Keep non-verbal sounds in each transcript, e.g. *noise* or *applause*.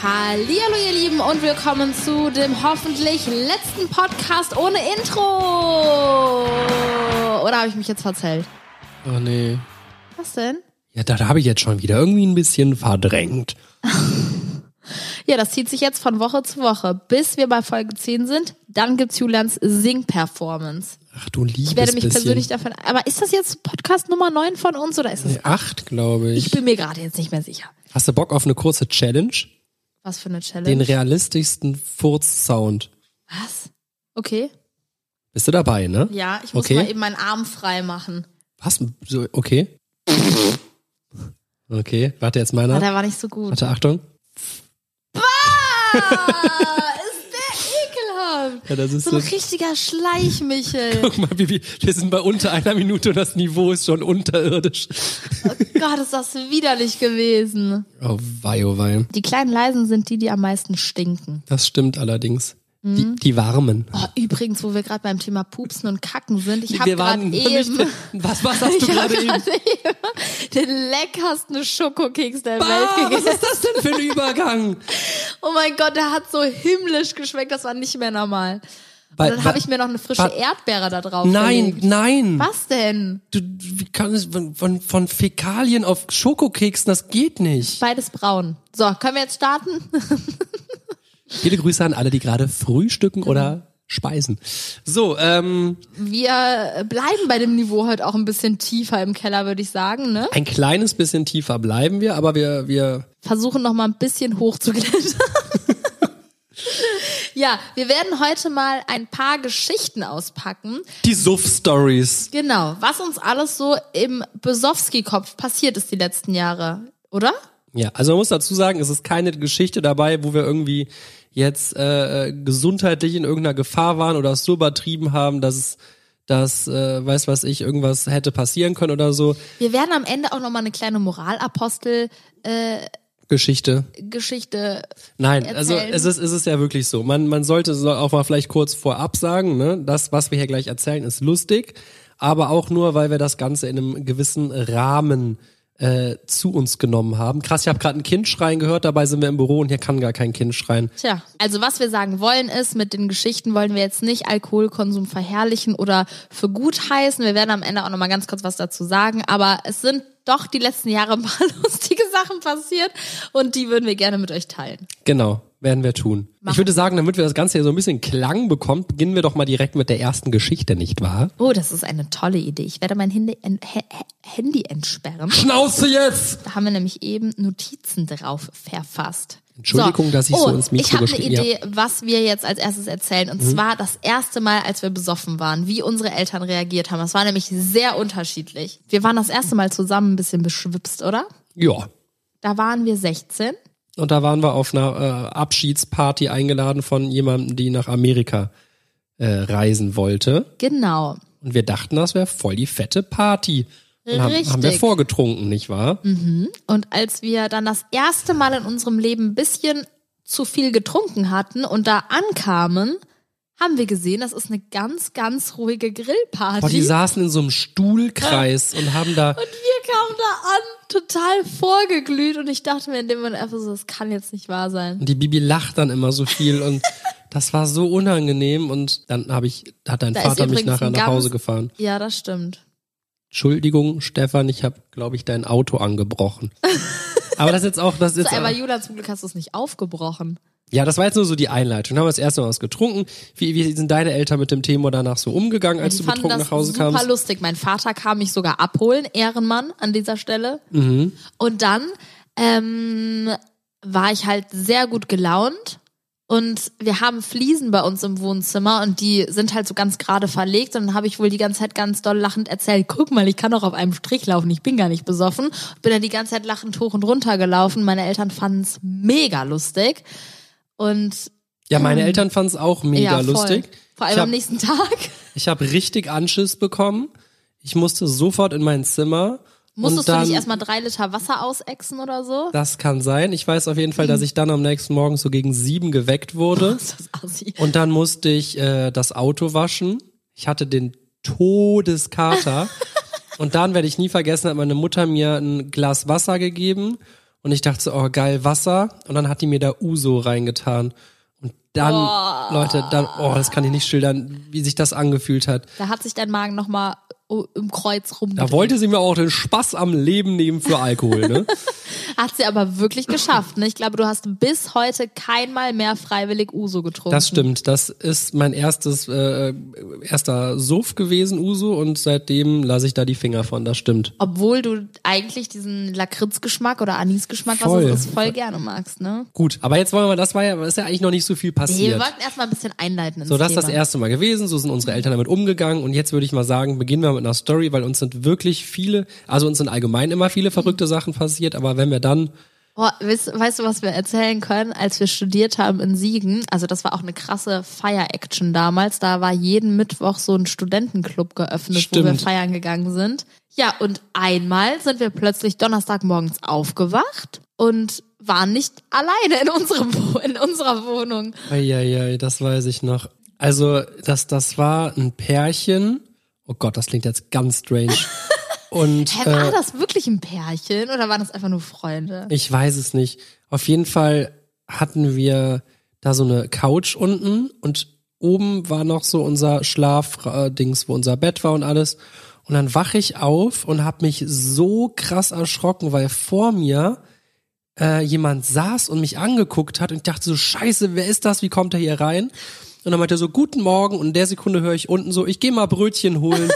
Hallihallo ihr Lieben und willkommen zu dem hoffentlich letzten Podcast ohne Intro. Oder habe ich mich jetzt verzählt? Oh nee. Was denn? Ja, da habe ich jetzt schon wieder irgendwie ein bisschen verdrängt. *laughs* Ja, das zieht sich jetzt von Woche zu Woche, bis wir bei Folge 10 sind. Dann gibt's Julians Sing-Performance. Ach du liebes Ich werde mich bisschen. persönlich davon... Aber ist das jetzt Podcast Nummer 9 von uns oder ist es... Nee, Acht, glaube ich. Ich bin mir gerade jetzt nicht mehr sicher. Hast du Bock auf eine kurze Challenge? Was für eine Challenge. Den realistischsten Furz-Sound. Was? Okay. Bist du dabei, ne? Ja, ich muss Okay. mal eben meinen Arm frei machen. Was? So, okay. Okay, warte jetzt Ah, meiner. der war nicht so gut. Warte, Achtung. Ah, Ja, das ist So ein so. richtiger Schleichmichel. Guck mal, wie, wir sind bei unter einer Minute und das Niveau ist schon unterirdisch. Oh Gott, ist das widerlich gewesen. Oh wei, oh wei. Die kleinen Leisen sind die, die am meisten stinken. Das stimmt allerdings. Mhm. Die, die warmen. Oh, übrigens, wo wir gerade beim Thema Pupsen und Kacken sind, ich habe gerade eben, Was, was hast *laughs* du gerade eben? den leckersten Schokokeks der Welt Ah, was gegessen. ist das denn für ein Übergang? *laughs* Oh mein Gott, der hat so himmlisch geschmeckt, das war nicht mehr normal. Und Weil- dann habe ich mir noch eine frische wa- Erdbeere da drauf Nein, gelegt. nein. Was denn? Du, wie kann es von, von, von Fäkalien auf Schokokeksen, das geht nicht. Beides braun. So, können wir jetzt starten? *laughs* Viele Grüße an alle, die gerade frühstücken oder speisen. So, ähm, Wir bleiben bei dem Niveau heute auch ein bisschen tiefer im Keller, würde ich sagen, ne? ein kleines bisschen tiefer bleiben wir, aber wir, wir, Versuchen noch mal ein bisschen hoch zu klettern. *laughs* ja, wir werden heute mal ein paar Geschichten auspacken. die Suff-Stories. Genau, was uns alles so im Besowski-Kopf passiert ist die letzten Jahre, oder? Ja, also man muss dazu sagen, es ist keine Geschichte dabei, wo wir irgendwie jetzt äh, gesundheitlich in irgendeiner Gefahr waren oder es so übertrieben haben, dass es, dass, äh, weiß was ich, irgendwas hätte passieren können oder so. Wir werden am Ende auch noch mal eine kleine Moralapostel Geschichte. Geschichte Nein, erzählen. also es ist, es ist ja wirklich so. Man, man sollte so auch mal vielleicht kurz vorab sagen, ne, das, was wir hier gleich erzählen, ist lustig, aber auch nur, weil wir das Ganze in einem gewissen Rahmen äh, zu uns genommen haben. Krass, ich habe gerade ein Kind schreien gehört, dabei sind wir im Büro und hier kann gar kein Kind schreien. Tja, also was wir sagen wollen ist, mit den Geschichten wollen wir jetzt nicht Alkoholkonsum verherrlichen oder für gut heißen. Wir werden am Ende auch nochmal ganz kurz was dazu sagen, aber es sind doch die letzten Jahre *laughs* ein paar lustige Sachen passiert und die würden wir gerne mit euch teilen. Genau, werden wir tun. Machen Ich würde sagen, damit wir das Ganze hier so ein bisschen Klang bekommen, beginnen wir doch mal direkt mit der ersten Geschichte, nicht wahr? Oh, das ist eine tolle Idee. Ich werde mein Handy, en, Handy entsperren. Schnauze jetzt! Da haben wir nämlich eben Notizen drauf verfasst. Entschuldigung, dass ich so oh, ins Mikro Ich habe eine. Idee, was wir jetzt als erstes erzählen. Und zwar das erste Mal, als wir besoffen waren, wie unsere Eltern reagiert haben. Das war nämlich sehr unterschiedlich. Wir waren das erste Mal zusammen ein bisschen beschwipst, oder? Ja. Da waren wir 16. Und da waren wir auf einer äh, Abschiedsparty eingeladen von jemandem, die nach Amerika äh, reisen wollte. Genau. Und wir dachten, das wäre voll die fette Party. Und haben, haben wir vorgetrunken, nicht wahr? Und als wir dann das erste Mal in unserem Leben ein bisschen zu viel getrunken hatten und da ankamen, haben wir gesehen, das ist eine ganz, ganz ruhige Grillparty. Boah, die saßen in so einem Stuhlkreis und haben da. Und wir kamen da an, total vorgeglüht und ich dachte mir in dem Moment einfach so, das kann jetzt nicht wahr sein. Und die Bibi lacht dann immer so viel und *laughs* das war so unangenehm und dann habe ich, hat dein Da Vater mich nachher nach Hause gefahren. Ja, das stimmt. Entschuldigung, Stefan, ich habe, glaube ich, dein Auto angebrochen. *laughs* Aber das ist jetzt auch, das ist So, aber Julia, zum Glück hast du es nicht aufgebrochen. Ja, das war jetzt nur so die Einleitung. Dann haben wir das erste Mal was getrunken. Wie, wie sind deine Eltern mit dem Thema danach so umgegangen, als Die du betrunken das nach Hause super kamst? lustig. Mein Vater kam mich sogar abholen, Ehrenmann an dieser Stelle. Mhm. Und dann ähm, war ich halt sehr gut gelaunt. Und wir haben Fliesen bei uns im Wohnzimmer und die sind halt so ganz gerade verlegt. Und dann habe ich wohl die ganze Zeit ganz doll lachend erzählt, guck mal, ich kann doch auf einem Strich laufen, ich bin gar nicht besoffen. Bin dann die ganze Zeit lachend hoch und runter gelaufen. Meine Eltern fanden es mega lustig. Und Ja, meine Eltern fanden es auch mega ja, lustig. Vor allem ich am hab, nächsten Tag. *laughs* ich habe richtig Anschiss bekommen. Ich musste sofort in mein Zimmer. Musstest dann, du nicht erstmal drei Liter Wasser ausexen oder so? Das kann sein. Ich weiß auf jeden Fall, dass ich dann am nächsten Morgen so gegen sieben geweckt wurde. *laughs* Ist das assi? Und dann musste ich äh, das Auto waschen. Ich hatte den Todeskater. *laughs* und dann werde ich nie vergessen, hat meine Mutter mir ein Glas Wasser gegeben und ich dachte so, oh geil, Wasser und dann hat die mir da Uso reingetan. Und dann, Oh. Leute, dann, oh, das kann ich nicht schildern, wie sich das angefühlt hat. Da hat sich dein Magen nochmal im Kreuz rum. Da wollte sie mir auch den Spaß am Leben nehmen für Alkohol, ne? *laughs* Hat sie aber wirklich geschafft. Ne? Ich glaube, du hast bis heute keinmal mehr freiwillig Uso getrunken. Das stimmt. Das ist mein erstes, äh, erster Suff gewesen, Uso, und seitdem lasse ich da die Finger von. Das stimmt. Obwohl du eigentlich diesen Lakritzgeschmack oder Anisgeschmack, was es ist, voll gerne magst, ne? Gut, aber jetzt wollen wir, das war ja, ist ja eigentlich noch nicht so viel Nee, wir passiert. wollten erstmal ein bisschen einleiten So, das ist das erste Mal gewesen, so sind unsere Eltern damit umgegangen und jetzt würde ich mal sagen, beginnen wir mit einer Story, weil uns sind wirklich viele, also uns sind allgemein immer viele verrückte Sachen passiert, aber wenn wir dann, Boah, weißt, weißt du, was wir erzählen können, als wir studiert haben in Siegen? Also das war auch eine krasse Fire-Action damals. Da war jeden Mittwoch so ein Studentenclub geöffnet, wo wir Stimmt. feiern gegangen sind. Ja, und einmal sind wir plötzlich Donnerstagmorgens aufgewacht und waren nicht alleine in, unserem, in unserer Wohnung. Eieiei, das weiß ich noch. Also, das, das war ein Pärchen. Oh Gott, das klingt jetzt ganz strange. *laughs* Und Hä, war äh, das wirklich ein Pärchen oder waren das einfach nur Freunde? ich weiß es nicht. Auf jeden Fall hatten wir da so eine Couch unten und oben war noch so unser Schlafdings, wo unser Bett war und alles. Und dann wache ich auf und habe mich so krass erschrocken, weil vor mir äh, jemand saß und mich angeguckt hat und ich dachte so, scheiße, wer ist das? Wie kommt er hier rein? Und dann meinte er so, guten Morgen und in der Sekunde höre ich unten so, ich gehe mal Brötchen holen.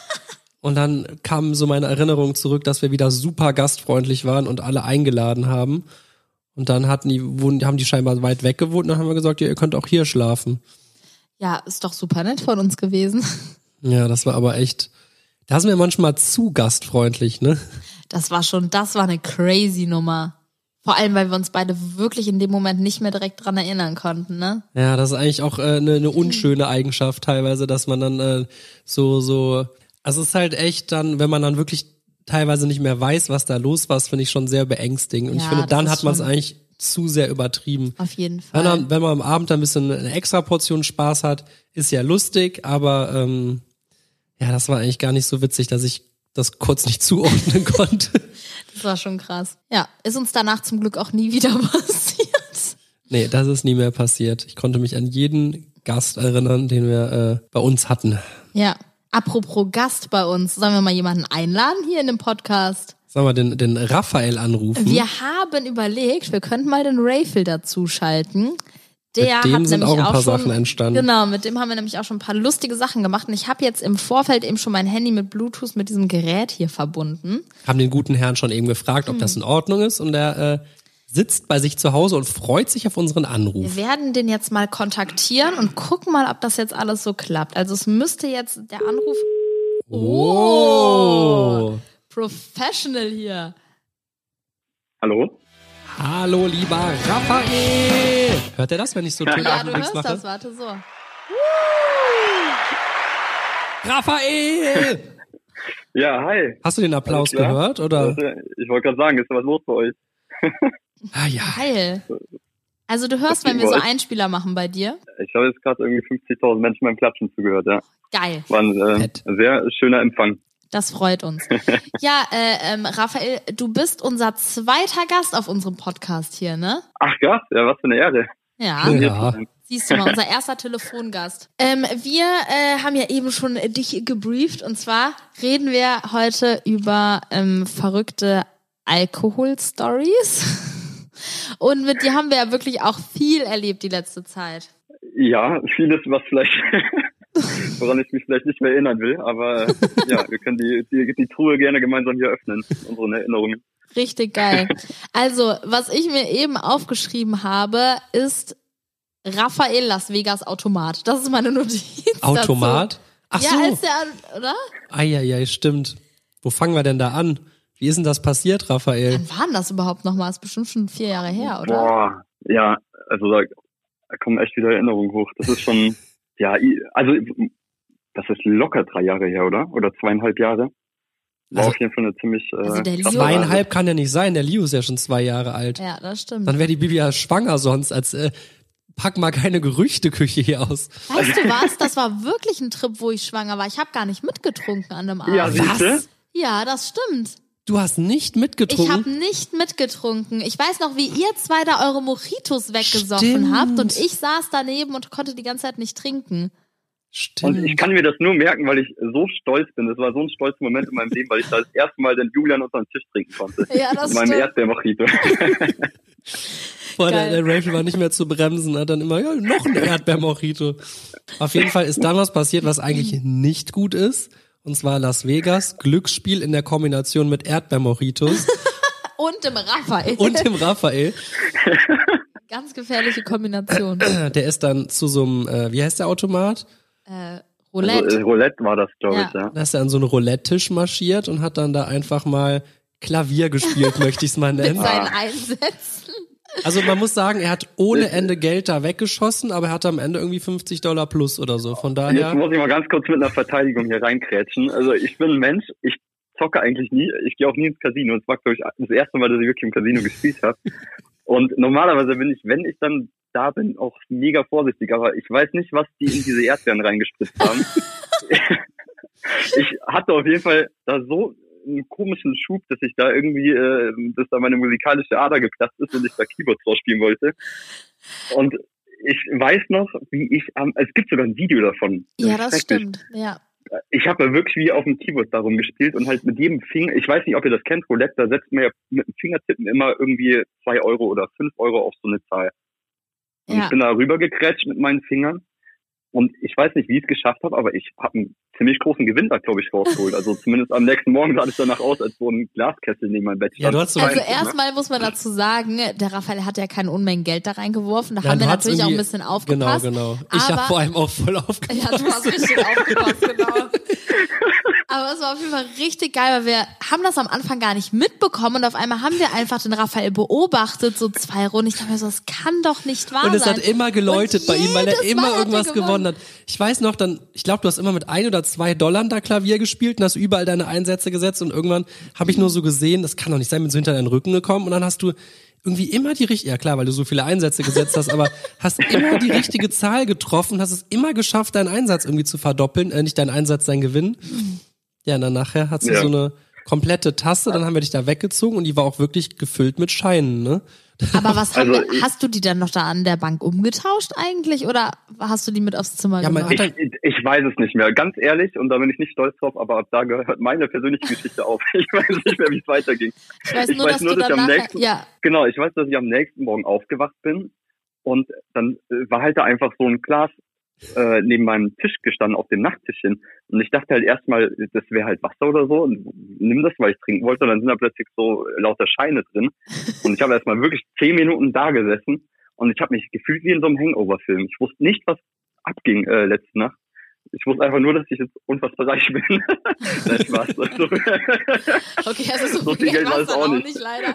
*laughs* und dann kam so meine Erinnerung zurück, dass wir wieder super gastfreundlich waren und alle eingeladen haben. Und dann hatten die, haben die scheinbar weit weg gewohnt und dann haben wir gesagt, ja, ihr könnt auch hier schlafen. Ja, ist doch super nett von uns gewesen. Ja, das war aber echt, da sind wir manchmal zu gastfreundlich, ne? Das war schon, das war eine crazy Nummer. Vor allem, weil wir uns beide wirklich in dem Moment nicht mehr direkt dran erinnern konnten, ne? Ja, das ist eigentlich auch äh, eine, eine unschöne Eigenschaft teilweise, dass man dann äh, so, so, also es ist halt echt dann, wenn man dann wirklich teilweise nicht mehr weiß, was da los war, finde ich schon sehr beängstigend. Und ich Ja, finde, das dann hat man es eigentlich zu sehr übertrieben. Auf jeden Wenn Fall. man, wenn man am Abend ein bisschen eine extra Portion Spaß hat, ist ja lustig, aber ähm, ja, das war eigentlich gar nicht so witzig, dass ich das kurz nicht zuordnen *laughs* konnte. Das war schon krass. Ja, ist uns danach zum Glück auch nie wieder *laughs* passiert. Nee, das ist nie mehr passiert. Ich konnte mich an jeden Gast erinnern, den wir äh, bei uns hatten. Ja. Apropos Gast bei uns, sollen wir mal jemanden einladen hier in dem Podcast? Sollen wir den, den Raphael anrufen? Wir haben überlegt, wir könnten mal den Rayfield dazuschalten. Der Mit dem hat sind nämlich auch ein paar schon, Sachen entstanden. Genau, mit dem haben wir nämlich auch schon ein paar lustige Sachen gemacht. Und ich habe jetzt im Vorfeld eben schon mein Handy mit Bluetooth mit diesem Gerät hier verbunden. Haben den guten Herrn schon eben gefragt, ob das Hm. in Ordnung ist und er äh, sitzt bei sich zu Hause und freut sich auf unseren Anruf. Wir werden den jetzt mal kontaktieren und gucken mal, ob das jetzt alles so klappt. Also es müsste jetzt der Anruf. Oh. Professional hier. Hallo? Hallo, lieber Raphael! Hört er das, wenn ich so Töne Ja, du hörst mache? das, warte so. Raphael! *laughs* Ja, hi. Hast du den Applaus gehört, oder? Ich wollte gerade sagen, ist da was los bei euch? *laughs* Ah ja. Geil. Also du hörst, wenn wir so? Einspieler machen bei dir. Ich habe jetzt gerade irgendwie 50.000 Menschen beim Klatschen zugehört, ja. Geil. War ein äh, sehr schöner Empfang. Das freut uns. *laughs* Ja, äh, ähm, Raphael, du bist unser zweiter Gast auf unserem Podcast hier, ne? Ach Gast, ja, was für eine Ehre. Ja. Ja. Siehst du mal, unser erster Telefongast. Ähm, wir äh, haben ja eben schon dich gebrieft und zwar reden wir heute über ähm, verrückte Alkohol-Stories. *laughs* Und mit dir haben wir ja wirklich auch viel erlebt die letzte Zeit. Ja, vieles, was vielleicht, *laughs* woran ich mich vielleicht nicht mehr erinnern will, aber äh, ja, wir können die, die, die Truhe gerne gemeinsam hier öffnen, unseren Erinnerungen. Richtig geil. *laughs* Also, was ich mir eben aufgeschrieben habe, ist Raphael Las Vegas Automat. Das ist meine Notiz. Automat? Ach Dazu. Ja, so. als der, oder? Eieiei, stimmt. Wo fangen wir denn da an? Wie ist denn das passiert, Raphael? Wann war denn das überhaupt nochmal? Ist bestimmt schon vier Jahre her, oder? Boah, ja, also da, da kommen echt wieder Erinnerungen hoch. Das ist schon, ja, also das ist locker drei Jahre her, oder? Oder zweieinhalb Jahre. War Also- auf jeden Fall eine ziemlich äh, Also der Leo-. Zweieinhalb kann ja nicht sein. Der Leo ist ja schon zwei Jahre alt. Ja, das stimmt. Dann wäre die Bibi ja schwanger sonst. Als äh, pack mal keine Gerüchteküche hier aus. Weißt du was? Das war wirklich ein Trip, wo ich schwanger war. Ich habe gar nicht mitgetrunken an dem Abend. Ja, siehste? Ja, das stimmt. Du hast nicht Ich mitgetrunken? habe nicht mitgetrunken. Ich weiß noch, wie ihr zwei da eure Mojitos weggesoffen Stimmt. habt und ich saß daneben und konnte die ganze Zeit nicht trinken. Stimmt. Und ich kann mir das nur merken, weil ich so stolz bin. Das war so ein stolzer Moment in meinem Leben, weil ich da das erste Mal den Julian unter den Tisch trinken konnte. Ja, das In meinem stimmt. Erdbeermojito. *laughs* Boah, der, der Rachel war nicht mehr zu bremsen, hat dann immer, ja, noch ein Erdbeermojito. Auf jeden Fall ist dann was passiert, was eigentlich nicht gut ist. Und zwar Las Vegas, Glücksspiel in der Kombination mit Erdbeermojitos *laughs* Und im Raphael. und dem Raphael. *laughs* Ganz gefährliche Kombination. *clears throat* Der ist dann zu so einem, äh, wie heißt der Automat? Äh, Also, Roulette. äh, Roulette war das, glaube ich, Ja. ja. Da ist er an so einen Roulette-Tisch marschiert und hat dann da einfach mal Klavier gespielt, *laughs* möchte ich es mal mit nennen. seinen Einsätzen. Also man muss sagen, er hat ohne Ende Geld da weggeschossen, aber er hatte am Ende irgendwie 50 Dollar plus oder so. Von Jetzt daher, muss ich mal ganz kurz mit einer Verteidigung hier reinkrätschen. Also ich bin ein Mensch, ich zocke eigentlich nie, ich gehe auch nie ins Casino. Das war, glaube ich, das erste Mal, dass ich wirklich im Casino gespielt habe. Und normalerweise bin ich, wenn ich dann da bin, auch mega vorsichtig. Aber ich weiß nicht, was die in diese Erdbeeren reingespritzt haben. *laughs* ich hatte auf jeden Fall da so einen komischen Schub, dass ich da irgendwie, äh, dass da meine musikalische Ader geplatzt ist und ich da Keyboards vorspielen wollte. Und ich weiß noch, wie ich am, es gibt sogar ein Video davon. Ja, das stimmt. Ja. Ich habe wirklich wie auf dem Keyboard darum gespielt und halt mit jedem Finger, ich weiß nicht, ob ihr das kennt, Roulette, da setzt man ja mit dem Fingertippen immer irgendwie zwei Euro oder fünf Euro auf so eine Zahl. Und Ja. ich bin da rübergekrätscht mit meinen Fingern. Und ich weiß nicht, wie ich es geschafft habe, aber ich habe einen ziemlich großen Gewinn da, glaube ich, rausgeholt. Also zumindest am nächsten Morgen sah es danach aus, als so ein Glaskessel neben meinem Bett stand. Ja, du hast so Also Zwei- erstmal muss man dazu sagen, der Raphael hat ja keine Unmengen Geld da reingeworfen. Da Nein, haben wir natürlich auch ein bisschen genau, aufgepasst. genau. Ich Aber- habe vor allem auch voll aufgepasst. Ja, du hast richtig aufgepasst, genau. *laughs* Aber es war auf jeden Fall richtig geil, weil wir haben das am Anfang gar nicht mitbekommen und auf einmal haben wir einfach den Raphael beobachtet, so zwei Runden. Ich dachte mir so, das kann doch nicht wahr Und es sein. hat immer geläutet bei ihm, weil er immer Mal hat er irgendwas gewonnen. hat. Ich weiß noch, dann, ich glaube, du hast immer mit ein oder zwei Dollar da Klavier gespielt und hast überall deine Einsätze gesetzt und irgendwann habe ich nur so gesehen, das kann doch nicht sein, bin so hinter deinen Rücken gekommen und dann hast du irgendwie immer die richtige, ja klar, weil du so viele Einsätze gesetzt hast, aber *laughs* hast immer die richtige Zahl getroffen, hast es immer geschafft, deinen Einsatz irgendwie zu verdoppeln, äh, nicht deinen Einsatz, deinen Gewinn. Ja, und dann nachher hast du Ja. so eine komplette Tasse, dann haben wir dich da weggezogen und die war auch wirklich gefüllt mit Scheinen, ne? Aber was Also ich- hast du die dann noch da an der Bank umgetauscht eigentlich oder hast du die mit aufs Zimmer Ja, genommen? hat Ich, ich weiß es nicht mehr, ganz ehrlich, und da bin ich nicht stolz drauf, aber ab da gehört meine persönliche Geschichte auf. *laughs* Ich weiß nicht mehr, wie es weiterging. ich weiß ich nur, weiß dass nur, ich am nächsten- ja, Genau, ich weiß, dass ich am nächsten Morgen aufgewacht bin und dann äh, war halt da einfach so ein Glas äh, neben meinem Tisch gestanden auf dem Nachttischchen und ich dachte halt erstmal, das wäre halt Wasser oder so. Und nimm das, weil ich trinken wollte. Und dann sind da plötzlich so lauter Scheine drin. Und ich habe erstmal wirklich zehn Minuten da gesessen. Und ich habe mich gefühlt wie in so einem Hangover-Film. Ich wusste nicht, was abging äh, letzte Nacht. Ich wusste einfach nur, dass ich jetzt unfassbar reich bin. *laughs* Nein, Spaß. *laughs* Also, okay, also so, So viel Geld war es auch nicht. nicht leider.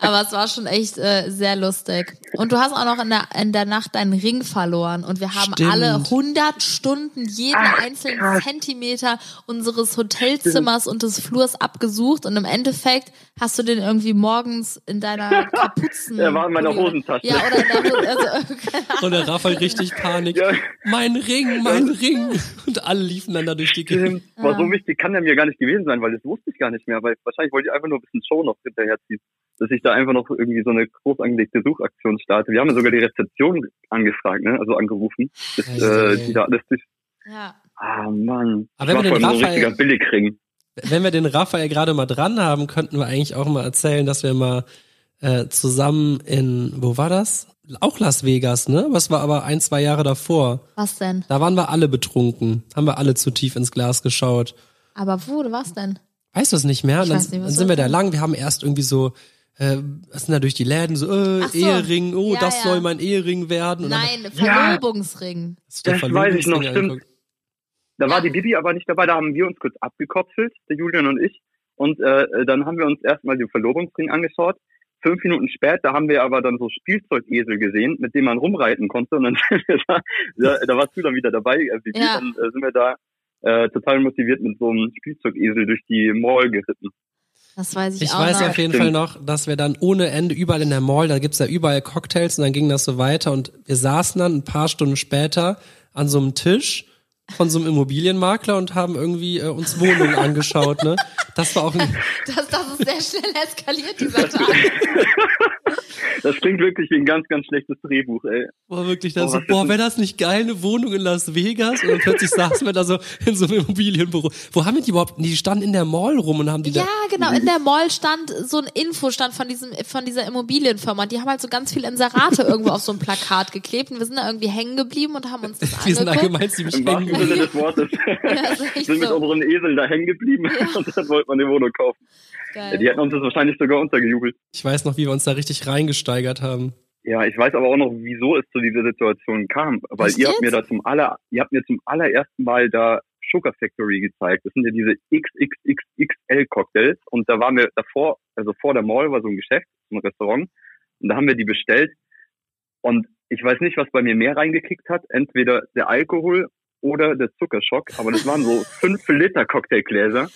Aber es war schon echt äh, sehr lustig. Und du hast auch noch in der, in der Nacht deinen Ring verloren und wir haben Stimmt. alle 100 Stunden jeden Ach, einzelnen krass. Zentimeter unseres Hotelzimmers und des Flurs abgesucht und im Endeffekt hast du den irgendwie morgens in deiner *laughs* Kapuzen... Er war in meiner Hosentasche. Ja, oder in deiner, also, keine Ahnung. Und der Raphael richtig Panik. Ja. Mein Ring, mein Ring. *laughs* Und alle liefen dann da durch die Gegend. War so wichtig, kann der mir gar nicht gewesen sein, weil das wusste ich gar nicht mehr. Weil wahrscheinlich wollte ich einfach nur ein bisschen Show noch hinterherziehen. Dass ich da einfach noch irgendwie so eine groß angelegte Suchaktion starte. Wir haben ja sogar die Rezeption angefragt, ne? Also angerufen. Das, Ei, äh, die da alles durch. ja. Ah Mann. Aber wenn wir den so Raphael- richtiger Billigring. Wenn wir den Raphael gerade mal dran haben, könnten wir eigentlich auch mal erzählen, dass wir mal äh, zusammen in, wo war das? Auch Las Vegas, ne? Was war aber ein, zwei Jahre davor. Was denn? Da waren wir alle betrunken. Haben wir alle zu tief ins Glas geschaut. Aber wo, was denn? Weißt du es nicht mehr? Ich dann weiß nicht, dann sind wir da das lang. Wir haben erst irgendwie so, äh, was sind da durch die Läden, so, äh, so. Ehering, oh, Ja, das ja. soll mein Ehering werden. Und dann- Nein, Ja. Verlobungsring. Du dir Das weiß ich noch, Verlobungsring stimmt. Da Ja. war die Bibi aber nicht dabei, da haben wir uns kurz abgekopfelt, der Julian und ich. Und äh, dann haben wir uns erstmal den Verlobungsring angeschaut. Fünf Minuten später haben wir aber dann so Spielzeugesel gesehen, mit denen man rumreiten konnte. Und dann *laughs* sind wir da, da, da warst du dann wieder dabei, äh. Ja. Dann äh, sind wir da äh, total motiviert mit so einem Spielzeugesel durch die Mall geritten. Das weiß ich, Ich auch weiß noch. auf jeden Stimmt. Fall noch, dass wir dann ohne Ende überall in der Mall, da gibt's ja überall Cocktails und dann ging das so weiter und wir saßen dann ein paar Stunden später an so einem Tisch von so einem Immobilienmakler und haben irgendwie äh, uns Wohnungen angeschaut, ne? Das war auch ein, *laughs* Das, das ist sehr schnell eskaliert, dieser Tag. *laughs* Das klingt wirklich wie ein ganz, ganz schlechtes Drehbuch, ey. Boah, wirklich, dann Boah, so, boah, wäre das nicht geil, eine Wohnung in Las Vegas? Und dann plötzlich saßen wir da so in so einem Immobilienbüro. Wo haben wir die überhaupt? Die standen in der Mall rum und haben die Ja, genau. In der Mall stand so ein Infostand von diesem, von dieser Immobilienfirma. Und die haben halt so ganz viel Inserate irgendwo auf so ein Plakat geklebt. Und wir sind da irgendwie hängen geblieben und haben uns das da, *laughs* wir sind allgemein ziemlich hängen wahrsten Sinne geblieben. des Wortes. *laughs* Ja, sind mit so. unseren Eseln da hängen geblieben *laughs* und dann wollte man die Wohnung kaufen. Ja, die Geil. hätten uns das wahrscheinlich sogar untergejubelt. Ich weiß noch, wie wir uns da richtig reingesteigert haben. Ja, ich weiß aber auch noch, wieso es zu dieser Situation kam. Weil ihr habt mir da zum aller, ihr habt mir zum allerersten Mal da Sugar Factory gezeigt. Das sind ja diese XXXXL Cocktails. Und da waren wir davor, also vor der Mall war so ein Geschäft, so ein Restaurant. Und da haben wir die bestellt. Und ich weiß nicht, was bei mir mehr reingekickt hat. Entweder der Alkohol oder der Zuckerschock. Aber das waren so fünf Liter Cocktailgläser.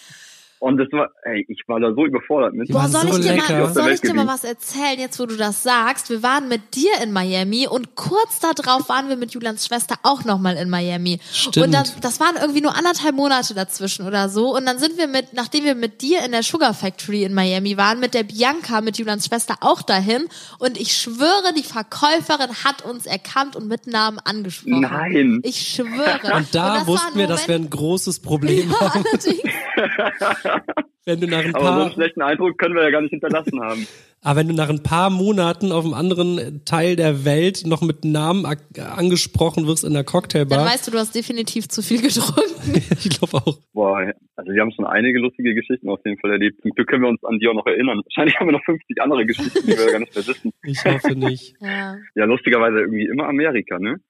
Und das war, ey, ich war da so überfordert mit. Boah, soll so ich, dir mal, soll ich dir mal was erzählen, jetzt wo du das sagst? Wir waren mit dir in Miami und kurz darauf waren wir mit Julians Schwester auch nochmal in Miami. Stimmt. Und das, das waren irgendwie nur anderthalb Monate dazwischen oder so. Und dann sind wir mit, nachdem wir mit dir in der Sugar Factory in Miami waren, mit der Bianca, mit Julians Schwester auch dahin. Und ich schwöre, die Verkäuferin hat uns erkannt und mit Namen angesprochen. Nein. Ich schwöre. Und da war wussten wir, dass wir ein großes Problem ja, haben, allerdings. *laughs* wenn du nach ein Aber so einen paar, schlechten Eindruck können wir ja gar nicht hinterlassen haben. *laughs* aber wenn du nach ein paar Monaten auf einem anderen Teil der Welt noch mit Namen angesprochen wirst in der Dann Cocktailbar, weißt du, du hast definitiv zu viel getrunken. *laughs* ich glaube auch. Boah, also wir haben schon einige lustige Geschichten auf jeden Fall erlebt. Zum Glück können wir uns an die auch noch erinnern. Wahrscheinlich haben wir noch 50 andere Geschichten, die wir gar nicht mehr wissen. *laughs* Ich hoffe nicht. Ja. Ja, lustigerweise irgendwie immer Amerika, ne?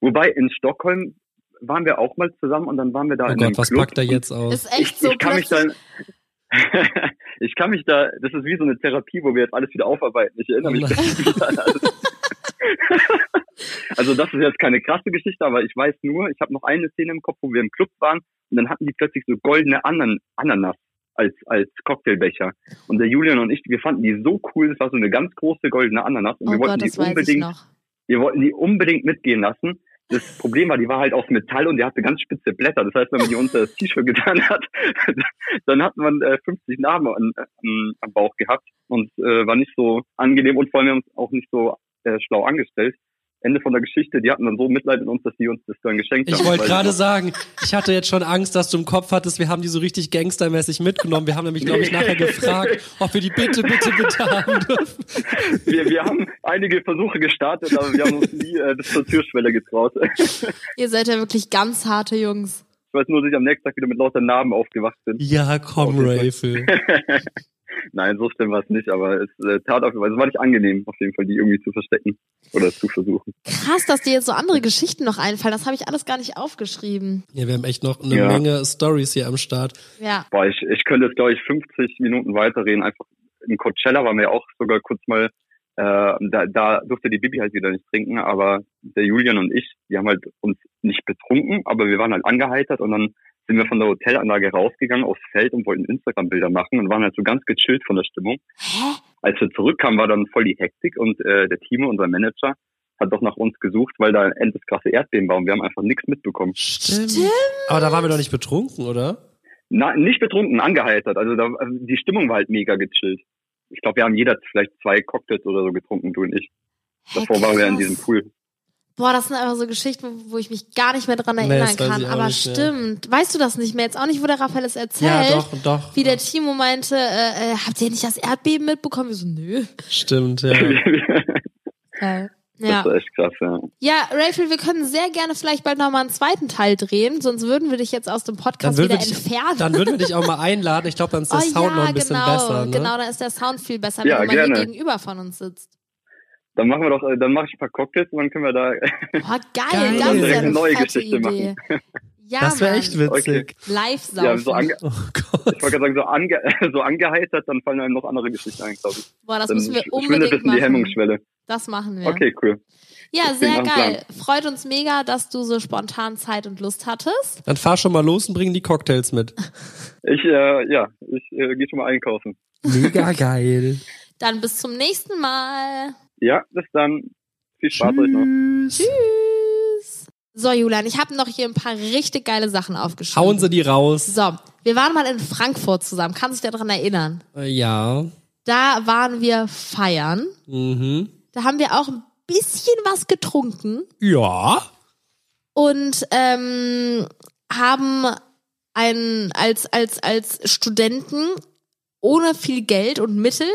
Wobei in Stockholm waren wir auch mal zusammen und dann waren wir da Oh in einem Gott, was Club packt er jetzt aus? Ist echt Ich, so ich kann mich da, *laughs* ich kann mich da, das ist wie so eine Therapie, wo wir jetzt alles wieder aufarbeiten. Ich erinnere mich Oh. *laughs* Also das ist jetzt keine krasse Geschichte, aber ich weiß nur, ich habe noch eine Szene im Kopf, wo wir im Club waren und dann hatten die plötzlich so goldene Anan Ananas als als Cocktailbecher. Und der Julian und ich, wir fanden die so cool, das war so eine ganz große goldene Ananas und Oh wir wollten Gott, die unbedingt wir wollten die unbedingt mitgehen lassen. Das Problem war, die war halt aus Metall und die hatte ganz spitze Blätter. Das heißt, wenn man die unter das T-Shirt getan hat, *laughs* dann hat man äh, 50 Narben an, an, am Bauch gehabt und äh, war nicht so angenehm und vor allem auch nicht so äh, schlau angestellt. Ende von der Geschichte, die hatten dann so Mitleid mit uns, dass die uns das dann geschenkt haben. Ich wollte gerade sagen, ich hatte jetzt schon Angst, dass du im Kopf hattest, wir haben die so richtig gangstermäßig mitgenommen. Wir haben nämlich, glaube ich, nachher *laughs* gefragt, ob wir die bitte, bitte, bitte haben dürfen. wir, wir haben einige Versuche gestartet, aber wir haben uns nie äh, bis zur Türschwelle getraut. ich *laughs* Ihr seid ja wirklich ganz harte Jungs. weiß nur, dass ich am nächsten Tag wieder mit lauter Narben aufgewacht bin. Ja, komm, Okay. *laughs* Nein, so schlimm war es nicht, aber es äh, tat auf jeden Fall, es war nicht angenehm, auf jeden Fall, die irgendwie zu verstecken oder zu versuchen. Krass, dass dir jetzt so andere Geschichten noch einfallen. Das habe ich alles gar nicht aufgeschrieben. Ja, wir haben echt noch eine Ja. Menge Stories hier am Start. Ja. Boah, ich, ich könnte jetzt, glaube ich, 50 Minuten weiterreden. Einfach in Coachella waren wir ja auch sogar kurz mal, äh, da, da durfte die Bibi halt wieder nicht trinken, aber der Julian und ich, die haben halt uns nicht betrunken, aber wir waren halt angeheitert und dann sind wir von der Hotelanlage rausgegangen aufs Feld und wollten Instagram-Bilder machen und waren halt so ganz gechillt von der Stimmung. Hä? Als wir zurückkamen, war dann voll die Hektik und äh, der Timo, unser Manager, hat doch nach uns gesucht, weil da ein endes krasse Erdbeben war und wir haben einfach nichts mitbekommen. Stimmt. Stimmt. Aber da waren wir doch nicht betrunken, oder? Na, nicht betrunken, angeheitert. Also, da, also die Stimmung war halt mega gechillt. Ich glaube, wir haben jeder vielleicht zwei Cocktails oder so getrunken, du und ich. Hä, Davor waren wir in diesem Pool. Boah, das sind einfach so Geschichten, wo, wo ich mich gar nicht mehr dran Nee, erinnern weiß kann. ich Aber nicht stimmt. Weißt du das nicht mehr? Jetzt auch nicht, wo der Raphael es erzählt. Ja, doch, doch. Wie der Timo meinte, äh, äh, habt ihr nicht das Erdbeben mitbekommen? Wir so, nö. Stimmt, ja. *laughs* Geil. Das Ja. war echt krass, ja. Ja, Rachel, wir können sehr gerne vielleicht bald nochmal einen zweiten Teil drehen, sonst würden wir dich jetzt aus dem Dann Podcast wieder dich, entfernen. dann würden wir dich auch mal einladen. Ich glaube, dann ist der *laughs* oh Sound ja, noch ein bisschen genau, besser. Ne? genau, da ist der Sound viel besser, wenn Ja, du mal hier gegenüber von uns sitzt. Dann machen wir doch, äh, dann mache ich ein paar Cocktails und dann können wir da. Boah, geil, *laughs* Geil. das ist ja eine neue Geschichte Idee. *laughs* Ja, das wäre echt witzig. Live saufen. ja, so ange, Oh *laughs* ich Gott. wollte gerade sagen, so, ange, so angeheitert, dann fallen einem noch andere Geschichten ein, glaube ich. Boah, das Dann müssen wir unbedingt bisschen machen. die Hemmungsschwelle. Das machen wir. Okay, cool. Ja, Das sehr geil. Freut uns mega, dass du so spontan Zeit und Lust hattest. Dann fahr schon mal los und bring die Cocktails mit. Ich, äh, ja, ich äh, gehe schon mal einkaufen. Mega geil. Dann bis zum nächsten Mal. Ja, bis dann. Viel Spaß euch noch. Tschüss. Tschüss. So, Julian, ich habe noch hier ein paar richtig geile Sachen aufgeschrieben. Hauen Sie die raus. So, Wir waren mal in Frankfurt zusammen. Kannst du dich daran erinnern? Äh, ja. Da waren wir feiern. Mhm. Da haben wir auch ein bisschen was getrunken Ja. und ähm, haben ein, als, als, als Studenten ohne viel Geld und Mittel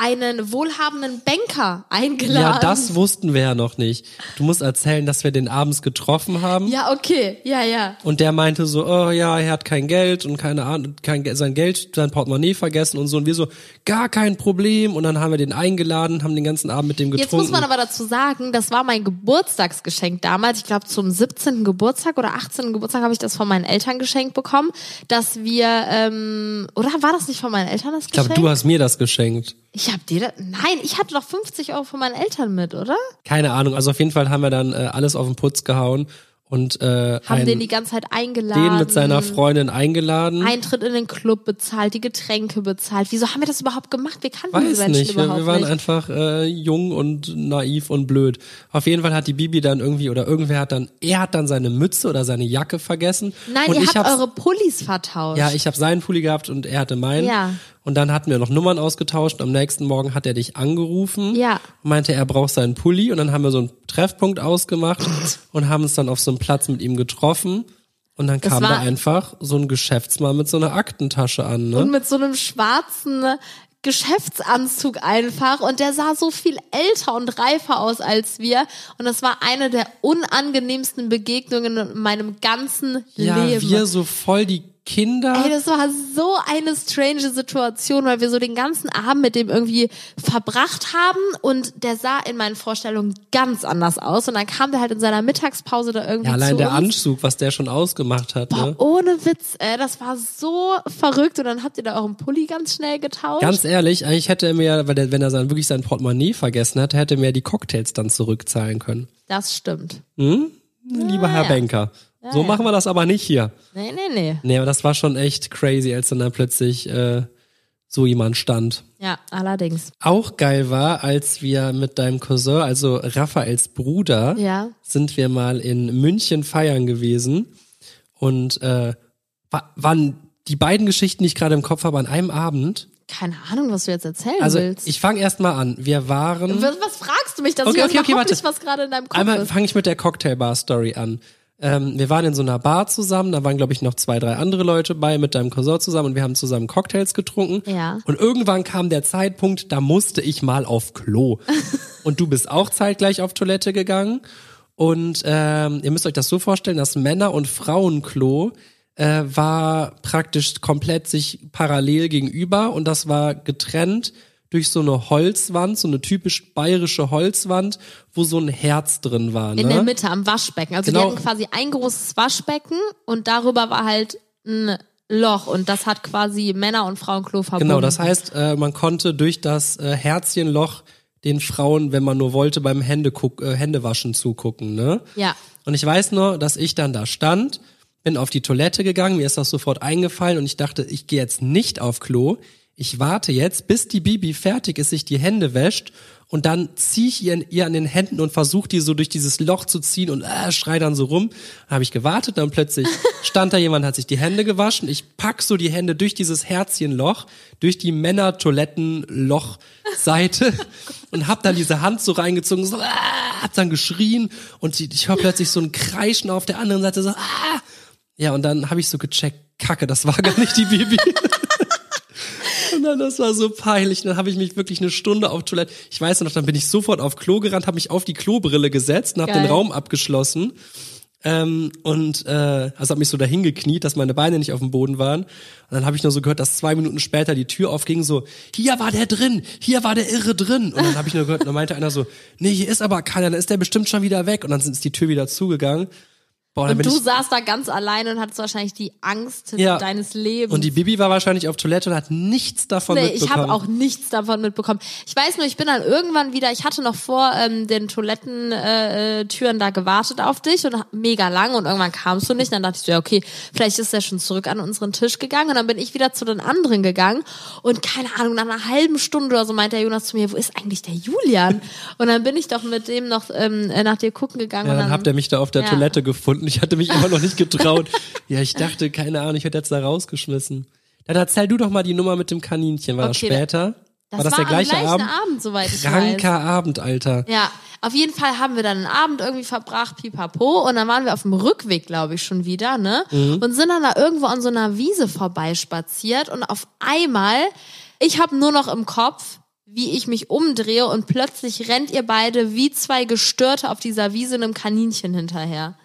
einen wohlhabenden Banker eingeladen. Ja, das wussten wir ja noch nicht. Du musst erzählen, dass wir den abends getroffen haben. Ja, okay. Ja, ja. Und der meinte so, oh ja, er hat kein Geld und keine Ahnung, kein, sein Geld, sein Portemonnaie vergessen und so. Und wir so, gar kein Problem. Und dann haben wir den eingeladen, haben den ganzen Abend mit dem Jetzt getrunken. muss man aber dazu sagen, das war mein Geburtstagsgeschenk damals. Ich glaube, zum 17. Geburtstag oder 18. Geburtstag habe ich das von meinen Eltern geschenkt bekommen, dass wir, ähm, oder war das nicht von meinen Eltern das ich glaube, Geschenk? du hast mir das geschenkt. ich habe dir das, nein, ich hatte doch 50 Euro von meinen Eltern mit, oder? Keine Ahnung. Also auf jeden Fall haben wir dann äh, alles auf den Putz gehauen und äh, Haben einen- den die ganze Zeit eingeladen. den mit seiner Freundin eingeladen. Eintritt in den Club bezahlt, die Getränke bezahlt. Wieso haben wir das überhaupt gemacht? Wir kannten Weiß diese Menschen nicht, wir, überhaupt wir waren nicht. einfach äh, jung und naiv und blöd. Auf jeden Fall hat die Bibi dann irgendwie oder irgendwer hat dann, er hat dann seine Mütze oder seine Jacke vergessen. Nein, und ihr ich habt eure Pullis vertauscht. Ja, ich habe seinen Pulli gehabt und er hatte meinen. Ja. Und dann hatten wir noch Nummern ausgetauscht. Am nächsten Morgen hat er dich angerufen. Ja. Meinte, er braucht seinen Pulli. Und dann haben wir so einen Treffpunkt ausgemacht *laughs* und haben uns dann auf so einem Platz mit ihm getroffen. Und dann kam da einfach so ein Geschäftsmann mit so einer Aktentasche an. Ne? und mit so einem schwarzen Geschäftsanzug einfach und der sah so viel älter und reifer aus als wir und das war eine der unangenehmsten Begegnungen in meinem ganzen ja, Leben. wir so voll die Kinder. Ey, das war so eine strange Situation, weil wir so den ganzen Abend mit dem irgendwie verbracht haben und der sah in meinen Vorstellungen ganz anders aus und dann kam der halt in seiner Mittagspause da irgendwie ja, allein zu der uns. Anzug, was der schon ausgemacht hat. Ne? Ohne Witz, ey, das war so verrückt und dann habt ihr da euren Pulli ganz schnell getauscht. Ganz ehrlich, eigentlich hätte er mir, weil wenn er sein, wirklich sein Portemonnaie vergessen hat, hätte er mir die Cocktails dann zurückzahlen können. das stimmt. Lieber Herr ja. Banker. So ja. machen wir das aber nicht hier. Nee, nee, nee. Nee, aber das war schon echt crazy, als dann da plötzlich äh, so jemand stand. Ja, allerdings. Auch geil war, als wir mit deinem Cousin, also Raphaels Bruder, Ja. sind wir mal in München feiern gewesen und äh, wa- waren die beiden Geschichten, die ich gerade im Kopf habe, an einem Abend. Keine Ahnung, was du jetzt erzählen Also willst. ich fange erst mal an. Wir waren was, was fragst du mich? Das Okay, okay, okay, okay, warte. nicht, was gerade in deinem Kopf Einmal fange ich mit der Cocktailbar-Story an. Ähm, wir waren in so einer Bar zusammen, da waren, glaube ich, noch zwei, drei andere Leute bei, mit deinem Cousin zusammen und wir haben zusammen Cocktails getrunken. Ja. Und irgendwann kam der Zeitpunkt, da musste ich mal auf Klo. *laughs* und du bist auch zeitgleich auf Toilette gegangen. Und ähm, ihr müsst euch das so vorstellen, das Männer- und Frauenklo äh, war praktisch komplett sich parallel gegenüber und das war getrennt durch so eine Holzwand, so eine typisch bayerische Holzwand, wo so ein Herz drin war. Ne? In der Mitte am Waschbecken. Also Genau. die hatten quasi ein großes Waschbecken und darüber war halt ein Loch und das hat quasi Männer- und Frauenklo verbunden. Genau, das heißt, äh, man konnte durch das äh, Herzchenloch den Frauen, wenn man nur wollte, beim Händeguck, äh, Händewaschen zugucken. Ne? Ja. Und ich weiß nur, dass ich dann da stand, bin auf die Toilette gegangen, mir ist das sofort eingefallen und ich dachte, ich gehe jetzt nicht auf Klo. Ich warte jetzt, bis die Bibi fertig ist, sich die Hände wäscht und dann ziehe ich ihr, ihr an den Händen und versuche die so durch dieses Loch zu ziehen und äh, schrei dann so rum. Dann habe ich gewartet, dann plötzlich *laughs* stand da jemand, hat sich die Hände gewaschen. Ich pack so die Hände durch dieses Herzchenloch, durch die Männer-Toiletten-Loch-Seite *laughs* und hab dann diese Hand so reingezogen, so, ah, hab dann geschrien und die- ich höre plötzlich so ein Kreischen auf der anderen Seite, so, ah. Ja, und dann habe ich so gecheckt, Kacke, das war gar nicht die Bibi. *laughs* Und dann, das war so peinlich. Dann habe ich mich wirklich eine Stunde auf Toilette. Ich weiß noch, dann bin ich sofort auf Klo gerannt, habe mich auf die Klobrille gesetzt und habe den. Raum abgeschlossen. Ähm, und äh, also habe mich so dahin gekniet, dass meine Beine nicht auf dem Boden waren. Und dann habe ich nur so gehört, dass zwei Minuten später die Tür aufging, so, hier war der drin, hier war der Irre drin. Und dann habe ich nur gehört, dann meinte einer so, nee, hier ist aber keiner, dann ist der bestimmt schon wieder weg. Und dann ist die Tür wieder zugegangen. Boah, Und du ich, saßt da ganz alleine und hattest wahrscheinlich die Angst Ja. deines Lebens. und die Bibi war wahrscheinlich auf Toilette und hat nichts davon Nee, ich mitbekommen. habe auch nichts davon mitbekommen. Ich weiß nur, ich bin dann irgendwann wieder, ich hatte noch vor ähm, den Toilettentüren äh, Türen da gewartet auf dich und mega lang und irgendwann kamst du nicht. Dann dachte ich so, ja okay, vielleicht ist er schon zurück an unseren Tisch gegangen und dann bin ich wieder zu den anderen gegangen und keine Ahnung, nach einer halben Stunde oder so meinte der Jonas zu mir, wo ist eigentlich der Julian? *laughs* Und dann bin ich doch mit dem noch ähm, nach dir gucken gegangen Ja, und dann dann habt ihr mich da auf der Ja. Toilette gefunden. Ich hatte mich immer noch nicht getraut. Ja, ich dachte, keine Ahnung, ich hätte jetzt da rausgeschmissen. Dann erzähl du doch mal die Nummer mit dem Kaninchen. War Okay, das später? Das war das der gleiche Abend? Abend, soweit ich weiß. Kranker Abend, Alter. Ja, auf jeden Fall haben wir dann einen Abend irgendwie verbracht, pipapo, und dann waren wir auf dem Rückweg, glaube ich, schon wieder, ne? Und sind dann da irgendwo an so einer Wiese vorbeispaziert und auf einmal, ich habe nur noch im Kopf, wie ich mich umdrehe und plötzlich rennt ihr beide wie zwei Gestörte auf dieser Wiese einem Kaninchen hinterher.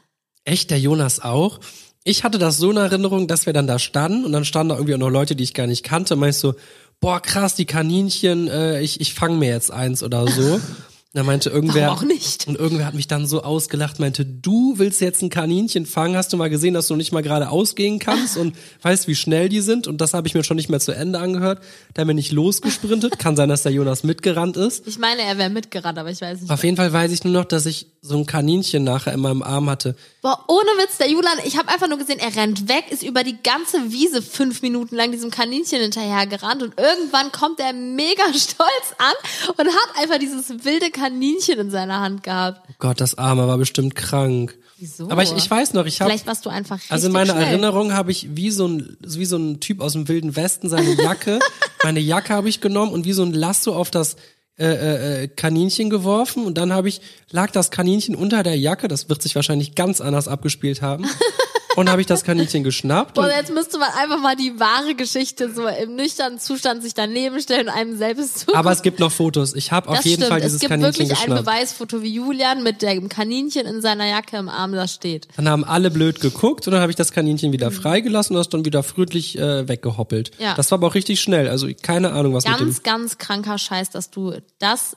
Echt, der Jonas auch? Ich hatte das so in Erinnerung, dass wir dann da standen und dann standen da irgendwie auch noch Leute, die ich gar nicht kannte. Meinst so, boah, krass, die Kaninchen, äh, ich, ich fange mir jetzt eins oder so. *laughs* Da meinte irgendwer. Warum auch nicht? Und irgendwer hat mich dann so ausgelacht, meinte, du willst jetzt ein Kaninchen fangen, hast du mal gesehen, dass du nicht mal gerade ausgehen kannst und *laughs* weißt, wie schnell die sind? Und das habe ich mir schon nicht mehr zu Ende angehört. Da bin ich losgesprintet. Kann sein, dass der Jonas mitgerannt ist. Ich meine, er wäre mitgerannt, aber ich weiß nicht. Auf jeden Fall weiß ich nur noch, dass ich so ein Kaninchen nachher in meinem Arm hatte. Boah, ohne Witz, der Julian, ich habe einfach nur gesehen, er rennt weg, ist über die ganze Wiese fünf Minuten lang diesem Kaninchen hinterher gerannt und irgendwann kommt er mega *laughs* stolz an und hat einfach dieses wilde Kaninchen in seiner Hand gehabt. Oh Gott, das Arme war bestimmt krank. Wieso? Aber ich, ich weiß noch, ich habe Vielleicht warst du einfach also in meiner schnell. Erinnerung habe ich wie so ein wie so ein Typ aus dem wilden Westen seine Jacke, *laughs* meine Jacke habe ich genommen und wie so ein Lasso auf das äh, äh, äh, Kaninchen geworfen und dann habe ich lag das Kaninchen unter der Jacke, das wird sich wahrscheinlich ganz anders abgespielt haben. Und habe ich das Kaninchen geschnappt. Boah, Und, jetzt müsste man einfach mal die wahre Geschichte so im nüchternen Zustand sich daneben stellen und einem selbst zu. aber es gibt noch Fotos. Ich habe auf jeden stimmt. Fall es dieses gibt Kaninchen wirklich ein geschnappt. Beweisfoto, wie Julian mit dem Kaninchen in seiner Jacke im Arm da steht. Dann haben alle blöd geguckt und dann habe ich das Kaninchen wieder freigelassen und das dann wieder friedlich äh, weggehoppelt. Ja. Das war aber auch richtig schnell. Also keine Ahnung, was mit dem Ganz, ganz kranker Scheiß, dass du das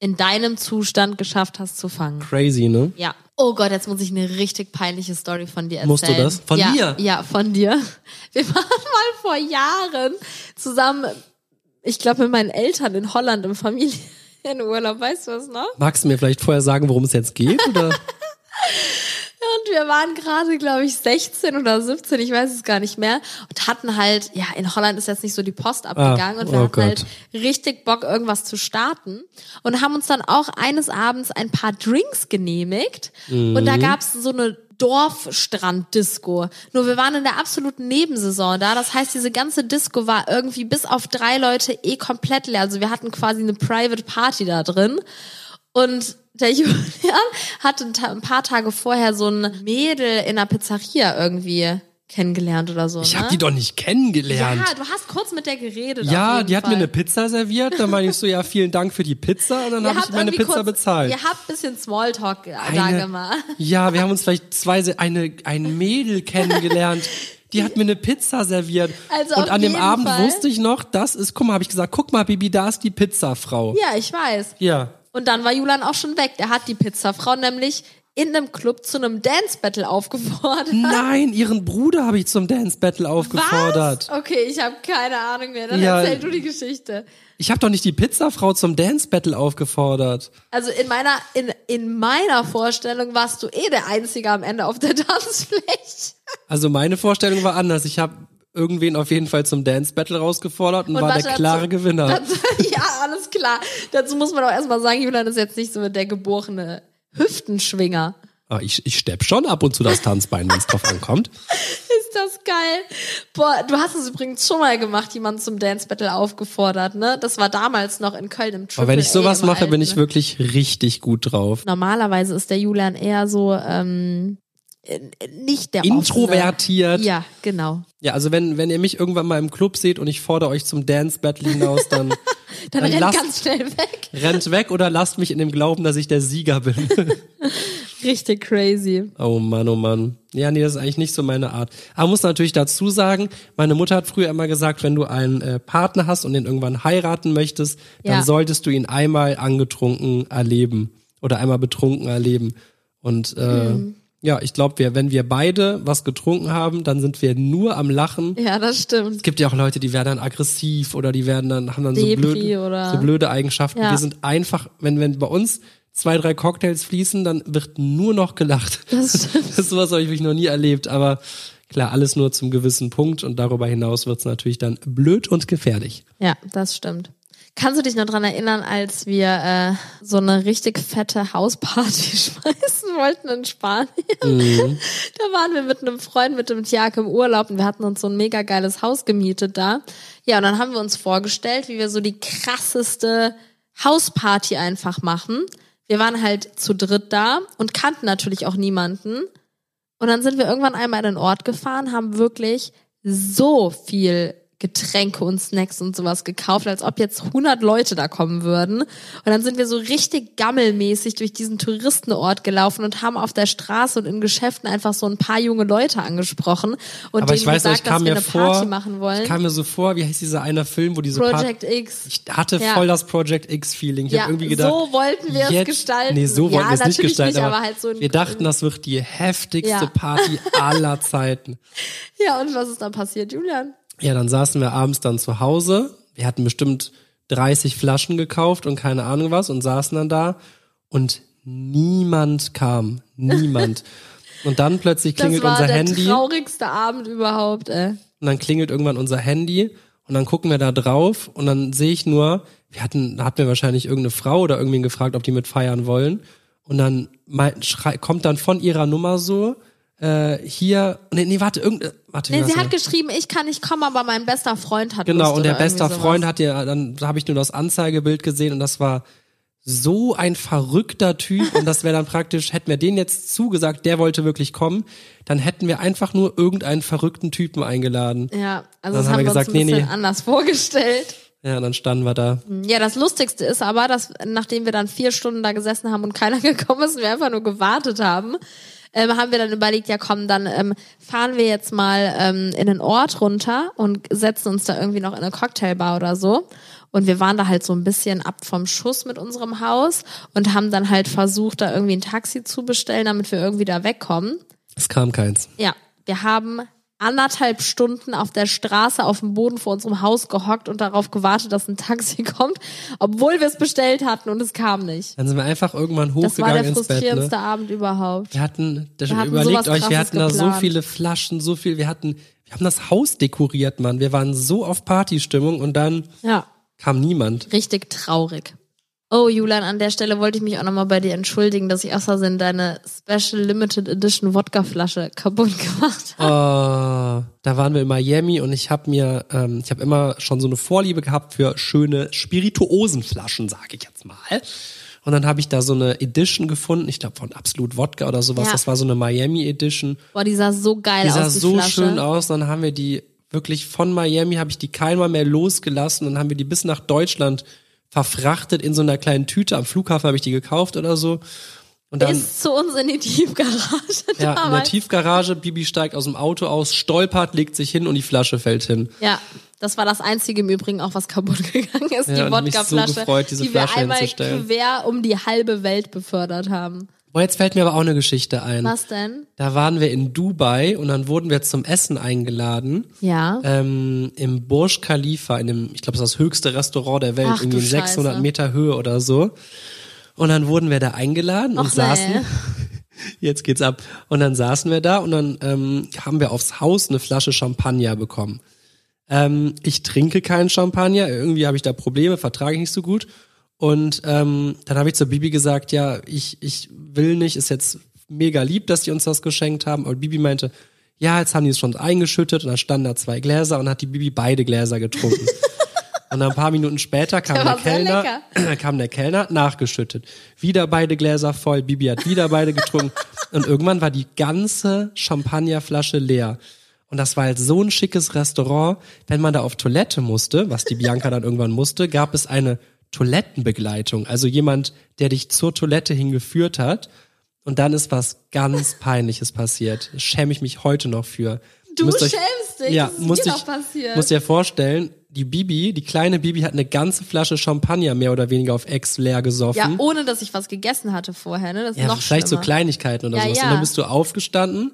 in deinem Zustand geschafft hast zu fangen. crazy, ne? Ja. Oh Gott, jetzt muss ich eine richtig peinliche Story von dir erzählen. Musst du das? Von ja, mir? Ja, von dir. *laughs* Wir waren mal vor Jahren zusammen, ich glaube mit meinen Eltern in Holland im Familienurlaub. Weißt du was noch? Magst du mir vielleicht vorher sagen, worum es jetzt geht? Oder? *laughs* Und wir waren gerade, glaube ich, 16 oder 17, ich weiß es gar nicht mehr. Und hatten halt, ja, in Holland ist jetzt nicht so die Post abgegangen Ah, und wir oh hatten Gott. halt richtig Bock, irgendwas zu starten. Und haben uns dann auch eines Abends ein paar Drinks genehmigt. Und Mhm. da gab's so eine Dorfstrand-Disco. Nur wir waren in der absoluten Nebensaison da. Das heißt, diese ganze Disco war irgendwie bis auf drei Leute eh komplett leer. Also wir hatten quasi eine Private Party da drin. Und der *laughs* Julian hatte ein, paar Tage vorher so ein Mädel in einer Pizzeria irgendwie kennengelernt oder so. Ich ne? habe die doch nicht kennengelernt. Ja, du hast kurz mit der geredet. Ja, die hat Fall. mir eine Pizza serviert, dann meine ich so, ja, *laughs* vielen Dank für die Pizza und dann habe ich meine Pizza kurz, bezahlt. Ihr habt ein bisschen Smalltalk äh, da Eine- gemacht. Ja, wir haben uns vielleicht zwei, eine, ein Mädel *laughs* kennengelernt. Die hat mir eine Pizza serviert. Also und an dem Abend Fall. wusste ich noch, das ist, guck mal, habe ich gesagt, guck mal, Bibi, da ist die Pizzafrau. Ja, ich weiß. Ja. Und dann war Julian auch schon weg. Der hat die Pizzafrau nämlich in einem Club zu einem Dance Battle aufgefordert. Nein, ihren Bruder habe ich zum Dance Battle aufgefordert. Was? Okay, ich habe keine Ahnung mehr. Dann Ja. erzähl du die Geschichte. Ich habe doch nicht die Pizzafrau zum Dance Battle aufgefordert. Also in meiner in, in meiner Vorstellung warst du eh der Einzige am Ende auf der *laughs* Tanzfläche. Also meine Vorstellung war anders. Ich habe irgendwen auf jeden Fall zum Dance Battle rausgefordert und, war warte, der klare dazu- Gewinner. Dazu, *laughs* ja, alles klar. Dazu muss man auch erstmal sagen, Julian ist jetzt nicht so der geborene Hüftenschwinger. Ah, ich, ich stepp schon ab und zu das Tanzbein, wenn es drauf ankommt. *laughs* Ist das geil? Boah, du hast es übrigens schon mal gemacht, jemanden zum Dance Battle aufgefordert, ne? Das war damals noch in Köln im Triple Aber wenn ich sowas mache, bin Alten. ich wirklich richtig gut drauf. Normalerweise ist der Julian eher so ähm, äh, nicht der Introvertiert. Offene. Ja, genau. Ja, also wenn, wenn ihr mich irgendwann mal im Club seht und ich fordere euch zum Dance Battle hinaus, dann, *laughs* Dann, Dann rennt lasst- ganz schnell weg. rennt weg oder lasst mich in dem Glauben, dass ich der Sieger bin. *laughs* Richtig crazy. Oh Mann, oh Mann. Ja, nee, das ist eigentlich nicht so meine Art. Aber muss natürlich dazu sagen, meine Mutter hat früher immer gesagt, wenn du einen äh, Partner hast und den irgendwann heiraten möchtest, dann Ja. solltest du ihn einmal angetrunken erleben oder einmal betrunken erleben. Und äh, Mhm. Ja, ich glaube, wir, wenn wir beide was getrunken haben, dann sind wir nur am Lachen. Ja, das stimmt. Es gibt ja auch Leute, die werden dann aggressiv oder die werden dann, haben dann so blöde, oder- so blöde Eigenschaften. Ja. Wir sind einfach, wenn, wenn bei uns zwei, drei Cocktails fließen, dann wird nur noch gelacht. Das *laughs* stimmt. Das ist sowas habe ich wirklich noch nie erlebt, aber klar, alles nur zum gewissen Punkt und darüber hinaus wird's natürlich dann blöd und gefährlich. Ja, das stimmt. Kannst du dich noch dran erinnern, als wir äh, so eine richtig fette Hausparty *laughs* schmeißen wollten in Spanien? Mhm. *laughs* Da waren wir mit einem Freund, mit dem Tjag im Urlaub und wir hatten uns so ein mega geiles Haus gemietet da. Ja, und dann haben wir uns vorgestellt, wie wir so die krasseste Hausparty einfach machen. Wir waren halt zu dritt da und kannten natürlich auch niemanden. Und dann sind wir irgendwann einmal in den Ort gefahren, haben wirklich so viel Getränke und Snacks und sowas gekauft, als ob jetzt 100 Leute da kommen würden. Und dann sind wir so richtig gammelmäßig durch diesen Touristenort gelaufen und haben auf der Straße und in Geschäften einfach so ein paar junge Leute angesprochen und Aber denen ich weiß gesagt, ich kam dass wir mir eine Party vor, machen wollen. ich kam mir so vor, wie heißt dieser eine Film, wo diese Project Party, X. ich hatte Ja. voll das Project X-Feeling. Ich ja, habe irgendwie gedacht, so wollten wir es jetzt, gestalten. Nee, so wollten ja, wir es nicht gestalten, nicht, aber, aber halt so wir dachten, das wird die heftigste Ja. Party *laughs* aller Zeiten. Ja, und was ist dann passiert, Julian? Ja, dann saßen wir abends dann zu Hause. Wir hatten bestimmt 30 Flaschen gekauft und keine Ahnung was und saßen dann da und niemand kam. Niemand. *laughs* und dann plötzlich Das klingelt war unser der Handy traurigste Abend überhaupt, ey. und dann klingelt irgendwann unser Handy und dann gucken wir da drauf und dann sehe ich nur, wir hatten, da hat mir wahrscheinlich irgendeine Frau oder irgendwen gefragt, ob die mit feiern wollen und dann mein, schrei, kommt dann von ihrer Nummer so, äh, hier, nee, nee, warte, irgendeine, warte, Nee, sie hat geschrieben, ich kann nicht kommen, aber mein bester Freund hat Genau, Lust und der oder beste irgendwie Freund hat ja, dann habe ich nur das Anzeigebild gesehen und das war so ein verrückter Typ und das wäre dann praktisch, hätten wir den jetzt zugesagt, der wollte wirklich kommen, dann hätten wir einfach nur irgendeinen verrückten Typen eingeladen. Ja, also das haben wir gesagt, uns ein nee, bisschen nee. anders vorgestellt. Ja, dann standen wir da. Ja, das Lustigste ist aber, dass nachdem wir dann vier Stunden da gesessen haben und keiner *laughs* gekommen ist und wir einfach nur gewartet haben, ähm, haben wir dann überlegt, ja komm, dann ähm, fahren wir jetzt mal ähm, in den Ort runter und setzen uns da irgendwie noch in eine Cocktailbar oder so. Und wir waren da halt so ein bisschen ab vom Schuss mit unserem Haus und haben dann halt versucht, da irgendwie ein Taxi zu bestellen, damit wir irgendwie da wegkommen. Es kam keins. Ja, wir haben anderthalb Stunden auf der Straße auf dem Boden vor unserem Haus gehockt und darauf gewartet, dass ein Taxi *laughs* kommt, obwohl wir es bestellt hatten und es kam nicht. Dann sind wir einfach irgendwann Das war hochgegangen der ins Bett. frustrierendste Ne? Abend überhaupt. Wir hatten, das, Wir hatten überlegt euch, wir hatten da so geplant. viele Flaschen, so viel, wir hatten, wir haben das Haus dekoriert, Mann. Wir waren so auf Partystimmung und dann Ja, kam niemand. richtig traurig. Oh, Julian, an der Stelle wollte ich mich auch nochmal bei dir entschuldigen, dass ich aus Versehen deine Special Limited Edition Wodkaflasche kaputt *laughs* gemacht habe. Oh, da waren wir in Miami und ich habe mir, ähm, ich habe immer schon so eine Vorliebe gehabt für schöne Spirituosenflaschen, sage ich jetzt mal. Und dann habe ich da so eine Edition gefunden, ich glaube von Absolut Wodka oder sowas. Ja. Das war so eine Miami Edition. Boah, die sah so geil Die sah aus, die so Flasche. schön aus. Dann haben wir die wirklich von Miami, habe ich die keinmal mehr losgelassen. Dann haben wir die bis nach Deutschland verfrachtet in so einer kleinen Tüte. Am Flughafen habe ich die gekauft oder so. Und dann Ist zu uns in die Tiefgarage ja, in der damals. Tiefgarage, Bibi steigt aus dem Auto aus, stolpert, legt sich hin und die Flasche fällt hin. Ja, das war das einzige im Übrigen auch, was kaputt *laughs* gegangen ist, Ja, die mich so Wodkaflasche, gefreut, diese die wir einmal quer um die halbe Welt befördert haben. Boah, jetzt fällt mir aber auch eine Geschichte ein. Was denn? Da waren wir in Dubai und dann wurden wir zum Essen eingeladen. Ja. Ähm, Im Burj Khalifa, in dem, ich glaube, das ist das höchste Restaurant der Welt, Ach, irgendwie in 600 Scheiße. Meter Höhe oder so. Und dann wurden wir da eingeladen und Och, saßen. nee. *laughs* Jetzt geht's ab. Und dann saßen wir da und dann ähm, haben wir aufs Haus eine Flasche Champagner bekommen. Ähm, ich trinke keinen Champagner, irgendwie habe ich da Probleme, vertrage ich nicht so gut. Und ähm, dann habe ich zur Bibi gesagt, ja, ich, ich will nicht, ist jetzt mega lieb, dass die uns das geschenkt haben. Aber Bibi meinte, ja, jetzt haben die es schon eingeschüttet und dann standen da zwei Gläser und hat die Bibi beide Gläser getrunken. *laughs* Und dann ein paar Minuten später kam Der der, Kellner, *clears throat* kam der Kellner, nachgeschüttet. Wieder beide Gläser voll, Bibi hat wieder beide getrunken. *laughs* Und irgendwann war die ganze Champagnerflasche leer. Und das war halt so ein schickes Restaurant. Wenn man da auf Toilette musste, was die Bianca dann irgendwann musste, gab es eine Toilettenbegleitung. Also jemand, der dich zur Toilette hingeführt hat. Und dann ist was ganz *laughs* Peinliches passiert. Schäme ich mich heute noch für. Du Müsst euch- schämst dich, ja, das ist musst mir ich, noch passiert. Musst dir vorstellen, die Bibi, die kleine Bibi hat eine ganze Flasche Champagner mehr oder weniger auf Ex leer gesoffen. ja, ohne dass ich was gegessen hatte vorher, ne? Das ist Ja, noch vielleicht so schlimmer. Kleinigkeiten oder Ja, sowas. ja. Und dann bist du aufgestanden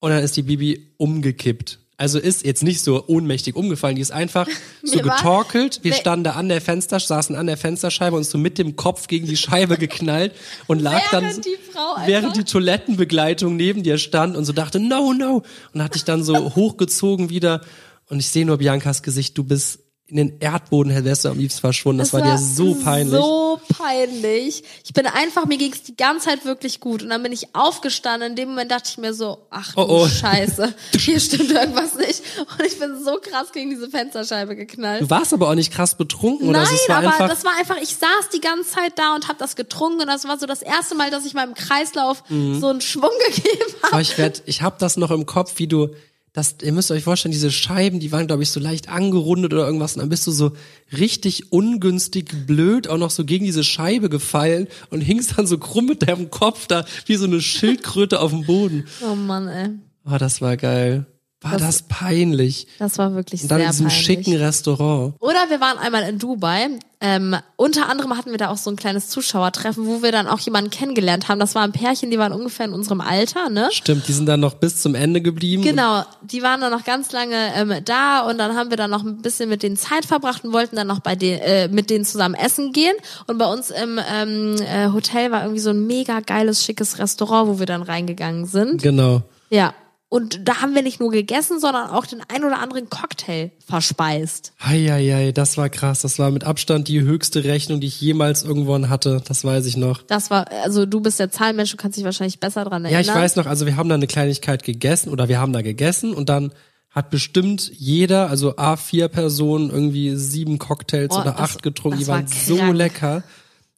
und dann ist die Bibi umgekippt. Also ist jetzt nicht so ohnmächtig umgefallen, die ist einfach *laughs* so war- getorkelt. Wir standen da an der Fenster, saßen an der Fensterscheibe und so mit dem Kopf gegen die Scheibe geknallt und lag dann, Während die Frau einfach- während die Toilettenbegleitung neben dir stand und so dachte, no, no. Und hat dich dann so *laughs* hochgezogen wieder und ich sehe nur Biancas Gesicht, du bist in den Erdboden wärst du am liebsten verschwunden. Das, war, dir so peinlich. So peinlich. Ich bin einfach, mir ging's die ganze Zeit wirklich gut. Und dann bin ich aufgestanden. In dem Moment dachte ich mir so, ach du Oh, oh. Scheiße, *laughs* hier stimmt irgendwas nicht. Und ich bin so krass gegen diese Fensterscheibe geknallt. Du warst aber auch nicht krass betrunken oder Nein, so. Es war aber das war einfach, ich saß die ganze Zeit da und habe das getrunken und das war so das erste Mal, dass ich meinem Kreislauf Mhm. so einen Schwung *laughs* gegeben Aber habe. ich werd, ich hab das noch im Kopf, wie du, das, ihr müsst euch vorstellen, diese Scheiben, die waren, glaube ich, so leicht angerundet oder irgendwas. Und dann bist du so richtig ungünstig blöd auch noch so gegen diese Scheibe gefallen und hingst dann so krumm mit deinem Kopf da wie so eine Schildkröte auf dem Boden. Oh Mann, ey. Oh, das war geil. War das, peinlich. Das war wirklich Und dann sehr in diesem peinlich. schicken Restaurant. Oder wir waren einmal in Dubai. Ähm, unter anderem hatten wir da auch so ein kleines Zuschauertreffen, wo wir dann auch jemanden kennengelernt haben. Das war ein Pärchen, die waren ungefähr in unserem Alter, ne? Stimmt, die sind dann noch bis zum Ende geblieben. Genau, die waren dann noch ganz lange ähm, da und dann haben wir dann noch ein bisschen mit denen Zeit verbracht und wollten dann noch bei den, äh, mit denen zusammen essen gehen. Und bei uns im ähm, äh, Hotel war irgendwie so ein mega geiles, schickes Restaurant, wo wir dann reingegangen sind. Genau. Ja. Und da haben wir nicht nur gegessen, sondern auch den ein oder anderen Cocktail verspeist. Heieiei, das war krass. Das war mit Abstand die höchste Rechnung, die ich jemals irgendwann hatte. Das weiß ich noch. Das war, also du bist der Zahlenmensch, du kannst dich wahrscheinlich besser dran Ja, erinnern. ich weiß noch, also wir haben da eine Kleinigkeit gegessen oder wir haben da gegessen und dann hat bestimmt jeder, also A4 Personen, irgendwie sieben Cocktails Oh, oder das- acht getrunken. das Die waren war so lecker.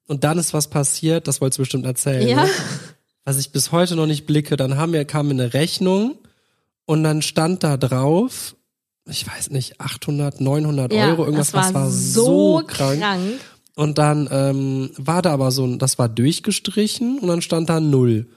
Und dann ist was passiert, das wolltest du bestimmt erzählen. Ja. Ne? *laughs* Was ich bis heute noch nicht blicke. Dann haben wir, kam eine Rechnung und dann stand da drauf, ich weiß nicht, 800, 900 ja, Euro, irgendwas, das war, was war so krank. krank. Und dann ähm, war da aber so, ein- das war durchgestrichen und dann stand da null.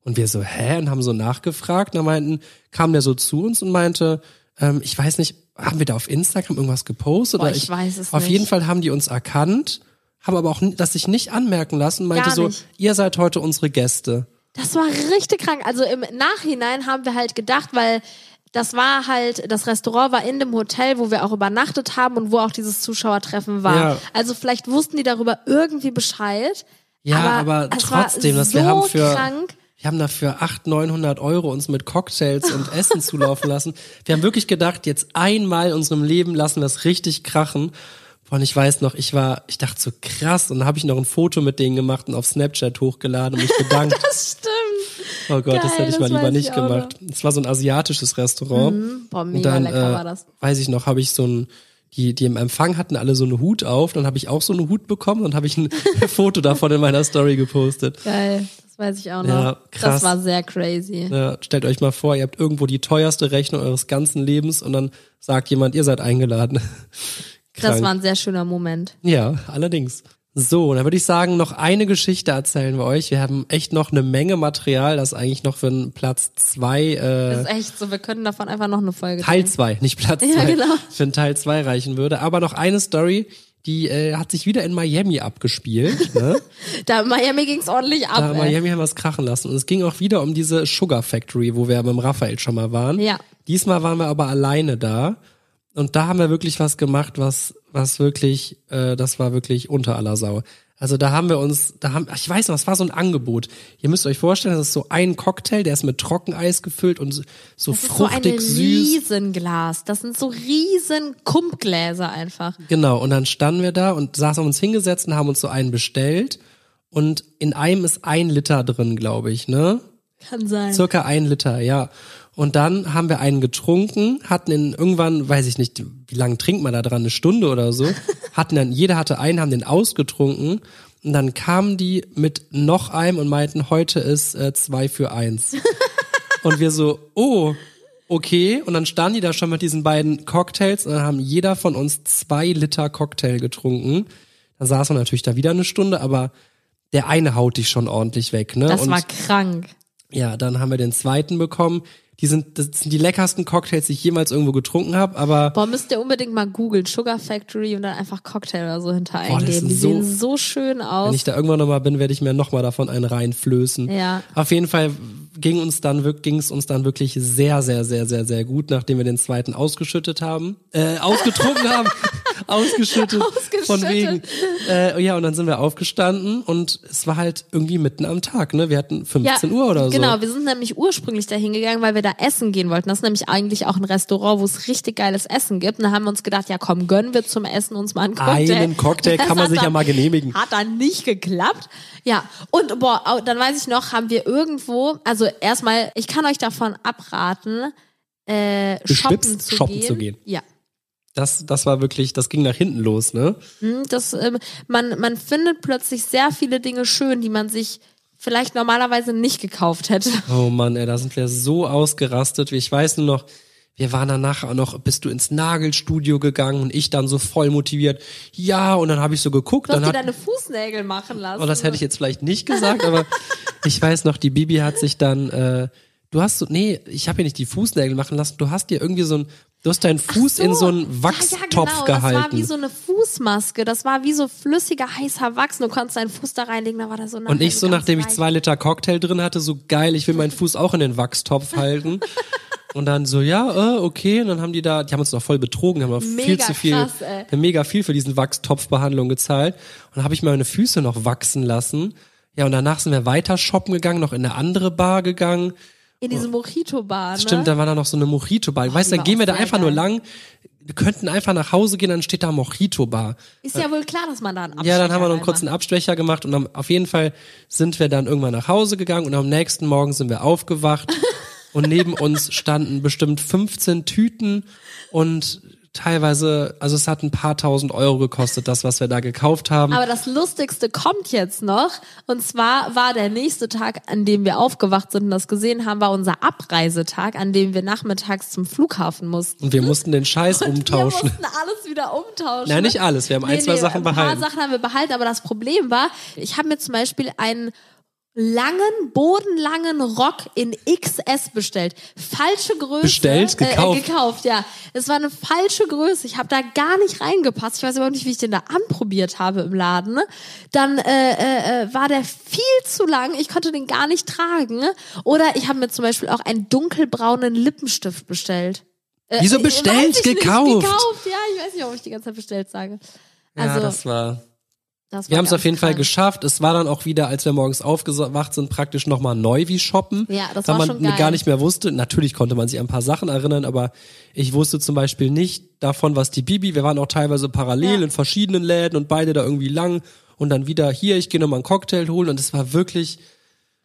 Und wir so, hä? Und haben so nachgefragt. Und dann meinten, kam der so zu uns und meinte, ähm, ich weiß nicht, haben wir da auf Instagram irgendwas gepostet? Boah, oder ich weiß es Auf nicht. jeden Fall haben die uns erkannt, haben aber auch das sich nicht anmerken lassen, meinte so, ihr seid heute unsere Gäste. Das war richtig krank. Also im Nachhinein haben wir halt gedacht, weil das war halt, das Restaurant war in dem Hotel, wo wir auch übernachtet haben und wo auch dieses Zuschauertreffen war. Ja. Also vielleicht wussten die darüber irgendwie Bescheid. Ja, aber, es trotzdem, dass so wir haben für, krank. wir haben dafür 800, 900 Euro uns mit Cocktails und *laughs* Essen zulaufen lassen. Wir haben wirklich gedacht, jetzt einmal in unserem Leben lassen wir es richtig krachen. Und ich weiß noch, ich war, ich dachte so krass, und dann habe ich noch ein Foto mit denen gemacht und auf Snapchat hochgeladen und mich bedankt. *laughs* Das stimmt. oh Gott, das Geil, hätte ich mal das lieber nicht gemacht. Es war so ein asiatisches Restaurant. Boah, und mega dann, lecker äh, war das. weiß ich noch, habe ich so ein, die, die im Empfang hatten alle so einen Hut auf, dann habe ich auch so einen Hut bekommen und habe ich ein *laughs* Foto davon in meiner Story gepostet. Geil, das weiß ich auch noch. Ja, krass. Das war sehr crazy. Ja, stellt euch mal vor, ihr habt irgendwo die teuerste Rechnung eures ganzen Lebens und dann sagt jemand, ihr seid eingeladen. Das war ein sehr schöner Moment. Ja, allerdings. So, dann würde ich sagen, noch eine Geschichte erzählen wir euch. Wir haben echt noch eine Menge Material, das eigentlich noch für einen Platz zwei, Das äh, ist echt so, wir können davon einfach noch eine Folge Teil zwei, nicht Platz *laughs* Ja, zwei, genau. für einen Teil zwei reichen würde. Aber noch eine Story, die äh, hat sich wieder in Miami abgespielt. *laughs* Ne? Da in Miami ging's ordentlich ab. Da in ey. Miami haben wir es krachen lassen. Und es ging auch wieder um diese Sugar Factory, wo wir mit dem Raphael schon mal waren. Ja. Diesmal waren wir aber alleine da. Und da haben wir wirklich was gemacht, was, was wirklich, äh, das war wirklich unter aller Sau. Also da haben wir uns, da haben, ach, ich weiß noch, es war so ein Angebot. Ihr müsst euch vorstellen, das ist so ein Cocktail, der ist mit Trockeneis gefüllt und so, Das ist so ein fruchtig. Riesenglas. Das sind so riesen Kumpgläser einfach. Genau, und dann standen wir da und saßen uns hingesetzt und haben uns so einen bestellt. Und in einem ist ein Liter drin, glaube ich, ne? Kann sein. Circa ein Liter, ja. Und dann haben wir einen getrunken, hatten in irgendwann, weiß ich nicht, wie lange trinkt man da dran, eine Stunde oder so, *laughs* hatten dann, jeder hatte einen, haben den ausgetrunken und dann kamen die mit noch einem und meinten, heute ist äh, zwei für eins. *laughs* und wir so, oh, okay. Und dann standen die da schon mit diesen beiden Cocktails und dann haben jeder von uns zwei Liter Cocktail getrunken. Dann saß man natürlich da wieder eine Stunde, aber der eine haut dich schon ordentlich weg, ne? das und war krank. ja, dann haben wir den zweiten bekommen. Die sind, das sind die leckersten Cocktails, die ich jemals irgendwo getrunken habe, aber Boah, müsst ihr unbedingt mal googeln. Sugar Factory und dann einfach Cocktail oder so hinter Boah, eingeben. Die so- sehen so schön aus. wenn ich da irgendwann nochmal bin, werde ich mir nochmal davon einen reinflößen. Ja. Auf jeden Fall ging uns dann ging es uns dann wirklich sehr, sehr, sehr, sehr, sehr gut, nachdem wir den zweiten ausgeschüttet haben, äh, ausgetrunken *laughs* haben. Ausgeschüttet. *laughs* Ausgeschüttet. Von wegen. Äh, ja, und dann sind wir aufgestanden und es war halt irgendwie mitten am Tag, ne? Wir hatten 15 Uhr oder so. Genau, wir sind nämlich ursprünglich dahin gegangen, weil wir da essen gehen wollten. Das ist nämlich eigentlich auch ein Restaurant, wo es richtig geiles Essen gibt. Und da haben wir uns gedacht, ja komm, gönnen wir zum Essen uns mal einen Cocktail. Einen Cocktail Das kann man *laughs* sich ja dann- mal genehmigen. Hat dann nicht geklappt. Ja, und boah, dann weiß ich noch, haben wir irgendwo, also erstmal, ich kann euch davon abraten, äh, shoppen, zu, shoppen gehen. zu gehen. Ja. Das, das war wirklich, das ging nach hinten los, ne? Hm, Das, ähm, man, man findet plötzlich sehr viele Dinge schön, die man sich vielleicht normalerweise nicht gekauft hätte. *laughs* Oh Mann, ey, da sind wir so ausgerastet. Ich weiß nur noch, wir waren danach auch noch, bist du ins Nagelstudio gegangen und ich dann so voll motiviert. Ja, und dann habe ich so geguckt, Du hast dann dir hat deine Fußnägel machen lassen. Oh, das hätte ich jetzt vielleicht nicht gesagt, aber *laughs* ich weiß noch, die Bibi hat sich dann, äh, du hast so, nee, ich habe ihr nicht die Fußnägel machen lassen, du hast dir irgendwie so ein, du hast deinen Fuß in so einen Wachstopf ja, ja, genau. gehalten. Das war wie so eine Fußmaske. Das war wie so flüssiger, heißer Wachs. Du konntest deinen Fuß da reinlegen, da war da so und ich so, nachdem ich zwei Liter Cocktail drin hatte, so geil, ich will meinen Fuß auch in den Wachstopf halten. Und dann so, ja, äh, okay. Und dann haben die da, die haben uns noch voll betrogen, haben noch viel Mega zu viel, krass, mega viel für diesen Wachstopfbehandlung gezahlt. Und dann habe ich meine Füße noch wachsen lassen. Ja, und danach sind wir weiter shoppen gegangen, noch in eine andere Bar gegangen. In diese Mojito-Bar, ne? Stimmt, da war da noch so eine Mojito-Bar. Weißt du, dann gehen wir da einfach nur geil. lang. Wir könnten einfach nach Hause gehen, dann steht da Mojito-Bar. Ist ja wohl klar, dass man da einen Ja, dann haben wir noch einen Abstecher kurzen Abstecher gemacht und dann, auf jeden Fall sind wir dann irgendwann nach Hause gegangen und am nächsten Morgen sind wir aufgewacht *laughs* und neben uns standen bestimmt 15 Tüten und teilweise, also es hat ein paar tausend Euro gekostet, das, was wir da gekauft haben. Aber das Lustigste kommt jetzt noch. Und zwar war der nächste Tag, an dem wir aufgewacht sind und das gesehen haben, war unser Abreisetag, an dem wir nachmittags zum Flughafen mussten. und wir mussten den Scheiß *laughs* umtauschen. Wir mussten alles wieder umtauschen. Nein, nicht alles. Wir haben ein, zwei Sachen ein paar behalten. Sachen haben wir behalten, aber das Problem war, ich habe mir zum Beispiel einen langen, bodenlangen Rock in XS bestellt. Falsche Größe. Bestellt? Gekauft? Äh, äh, gekauft, ja. Es war eine falsche Größe. Ich habe da gar nicht reingepasst. Ich weiß überhaupt nicht, wie ich den da anprobiert habe im Laden. Dann äh, äh, äh, war der viel zu lang. Ich konnte den gar nicht tragen. Oder ich habe mir zum Beispiel auch einen dunkelbraunen Lippenstift bestellt. Äh, Wieso äh, bestellt? ich nicht, Gekauft? gekauft. Ja, ich weiß nicht, ob ich die ganze Zeit bestellt sage. Also, ja, das war. Wir haben es auf jeden Fall krank. geschafft. Es war dann auch wieder, als wir morgens aufgewacht sind, praktisch nochmal neu wie shoppen. Ja, das weil war man schon geil. gar nicht mehr wusste. Natürlich konnte man sich an ein paar Sachen erinnern, aber ich wusste zum Beispiel nicht davon, was die Bibi, wir waren auch teilweise parallel Ja. in verschiedenen Läden und beide da irgendwie lang und dann wieder hier, ich gehe nochmal einen Cocktail holen und es war wirklich,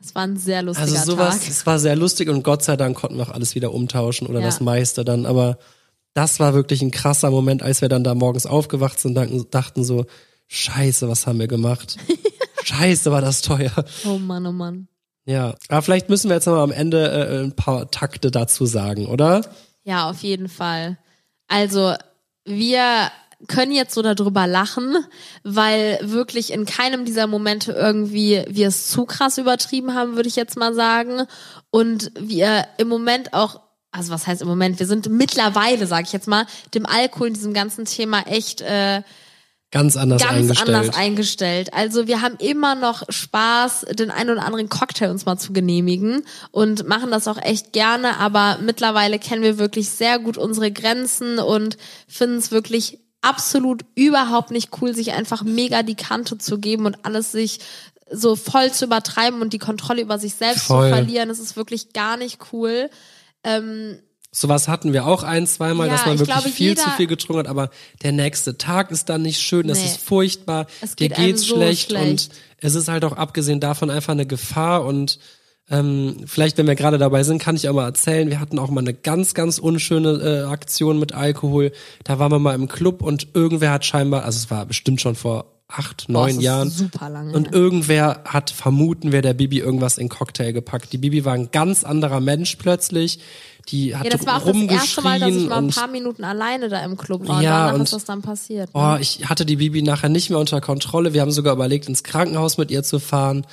Es war ein sehr lustiger also sowas, Tag. es war sehr lustig und Gott sei Dank konnten wir auch alles wieder umtauschen oder Ja. das meiste dann, aber das war wirklich ein krasser Moment, als wir dann da morgens aufgewacht sind, dachten, dachten so, scheiße, was haben wir gemacht? *laughs* scheiße, war das teuer. Oh Mann, oh Mann. Ja, aber vielleicht müssen wir jetzt noch mal am Ende äh, ein paar Takte dazu sagen, oder? Ja, auf jeden Fall. Also, wir können jetzt so darüber lachen, weil wirklich in keinem dieser Momente irgendwie wir es zu krass übertrieben haben, würde ich jetzt mal sagen. Und wir im Moment auch, also was heißt im Moment, wir sind mittlerweile, sage ich jetzt mal, dem Alkohol in diesem ganzen Thema echt äh, Ganz anders ganz eingestellt. anders eingestellt. Also wir haben immer noch Spaß, den einen oder anderen Cocktail uns mal zu genehmigen und machen das auch echt gerne, aber mittlerweile kennen wir wirklich sehr gut unsere Grenzen und finden es wirklich absolut überhaupt nicht cool, sich einfach mega die Kante zu geben und alles sich so voll zu übertreiben und die Kontrolle über sich selbst Voll. zu verlieren. Das ist wirklich gar nicht cool. Ähm, Sowas hatten wir auch ein, zweimal, Ja, dass man ich wirklich glaube, viel zu viel getrunken hat, aber der nächste Tag ist dann nicht schön, das Nee. ist furchtbar, Es dir geht einem geht's so schlecht, schlecht. und es ist halt auch abgesehen davon einfach eine Gefahr und ähm, vielleicht, wenn wir gerade dabei sind, kann ich auch mal erzählen, wir hatten auch mal eine ganz, ganz unschöne äh, Aktion mit Alkohol. Da waren wir mal im Club und irgendwer hat scheinbar, also es war bestimmt schon vor acht, boah, neun ist Jahren, Super lange. und irgendwer hat vermuten, wer der Bibi irgendwas in Cocktail gepackt. Die Bibi war ein ganz anderer Mensch plötzlich. Die hat ja, das war auch das erste Mal, dass ich mal ein paar Minuten alleine da im Club war. Ja, und danach und- ist das dann passiert. oh, ich hatte die Bibi nachher nicht mehr unter Kontrolle. Wir haben sogar überlegt, ins Krankenhaus mit ihr zu fahren.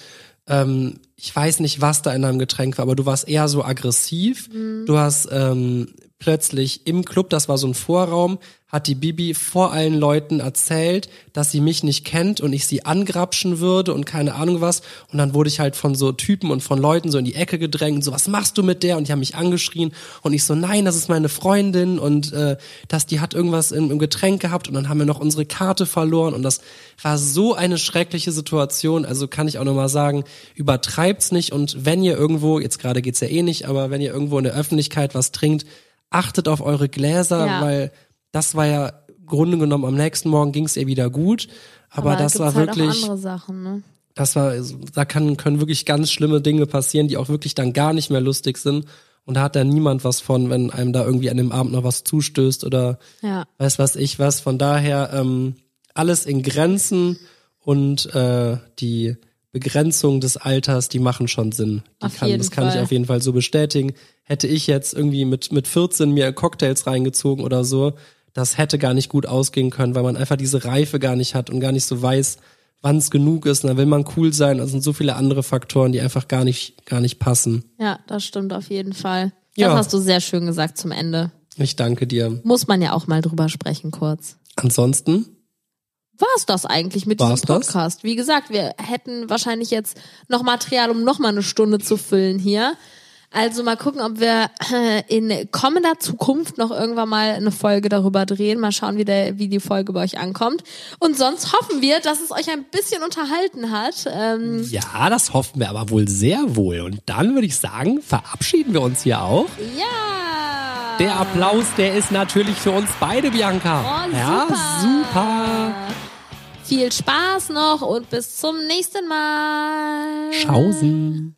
Ähm, ich weiß nicht, was da in deinem Getränk war, aber du warst eher so aggressiv. Mhm. Du hast ähm, plötzlich im Club, das war so ein Vorraum, hat die Bibi vor allen Leuten erzählt, dass sie mich nicht kennt und ich sie angrapschen würde und keine Ahnung was. Und dann wurde ich halt von so Typen und von Leuten so in die Ecke gedrängt, so was machst du mit der? Und die haben mich angeschrien und ich so, nein, das ist meine Freundin und äh, dass die hat irgendwas im, im Getränk gehabt und dann haben wir noch unsere Karte verloren und das war so eine schreckliche Situation. Also kann ich auch nochmal sagen, übertreibt's nicht und wenn ihr irgendwo, jetzt gerade geht's ja eh nicht, aber wenn ihr irgendwo in der Öffentlichkeit was trinkt, achtet auf eure Gläser, Ja. weil das war ja im Grunde genommen am nächsten Morgen ging es ihr wieder gut, aber, das gibt's war halt Auch wirklich, andere Sachen, ne? das war, da kann, können wirklich ganz schlimme Dinge passieren, die auch wirklich dann gar nicht mehr lustig sind. Und da hat da niemand was von, wenn einem da irgendwie an dem Abend noch was zustößt oder Ja. weiß was ich was. Von daher ähm, alles in Grenzen und äh, die Begrenzung des Alters, die machen schon Sinn. Kann, das kann ich Fall. auf jeden Fall so bestätigen. Hätte ich jetzt irgendwie mit, mit 14 mir Cocktails reingezogen oder so, das hätte gar nicht gut ausgehen können, weil man einfach diese Reife gar nicht hat und gar nicht so weiß, wann es genug ist. Und dann will man cool sein. Es sind so viele andere Faktoren, die einfach gar nicht, gar nicht passen. Ja, das stimmt auf jeden Fall. Das Ja. hast du sehr schön gesagt zum Ende. Ich danke dir. Muss man ja auch mal drüber sprechen kurz. Ansonsten, War's das eigentlich mit War's diesem das? Podcast? Wie gesagt, wir hätten wahrscheinlich jetzt noch Material, um noch mal eine Stunde zu füllen hier. Also mal gucken, ob wir äh, in kommender Zukunft noch irgendwann mal eine Folge darüber drehen. Mal schauen, wie, der, wie die Folge bei euch ankommt. Und sonst hoffen wir, dass es euch ein bisschen unterhalten hat. Ähm, ja, das hoffen wir aber wohl sehr wohl. Und dann würde ich sagen, verabschieden wir uns hier auch. ja. Der Applaus, der ist natürlich für uns beide, Bianca. Oh, ja, super. Viel Spaß noch und bis zum nächsten Mal. Schausen.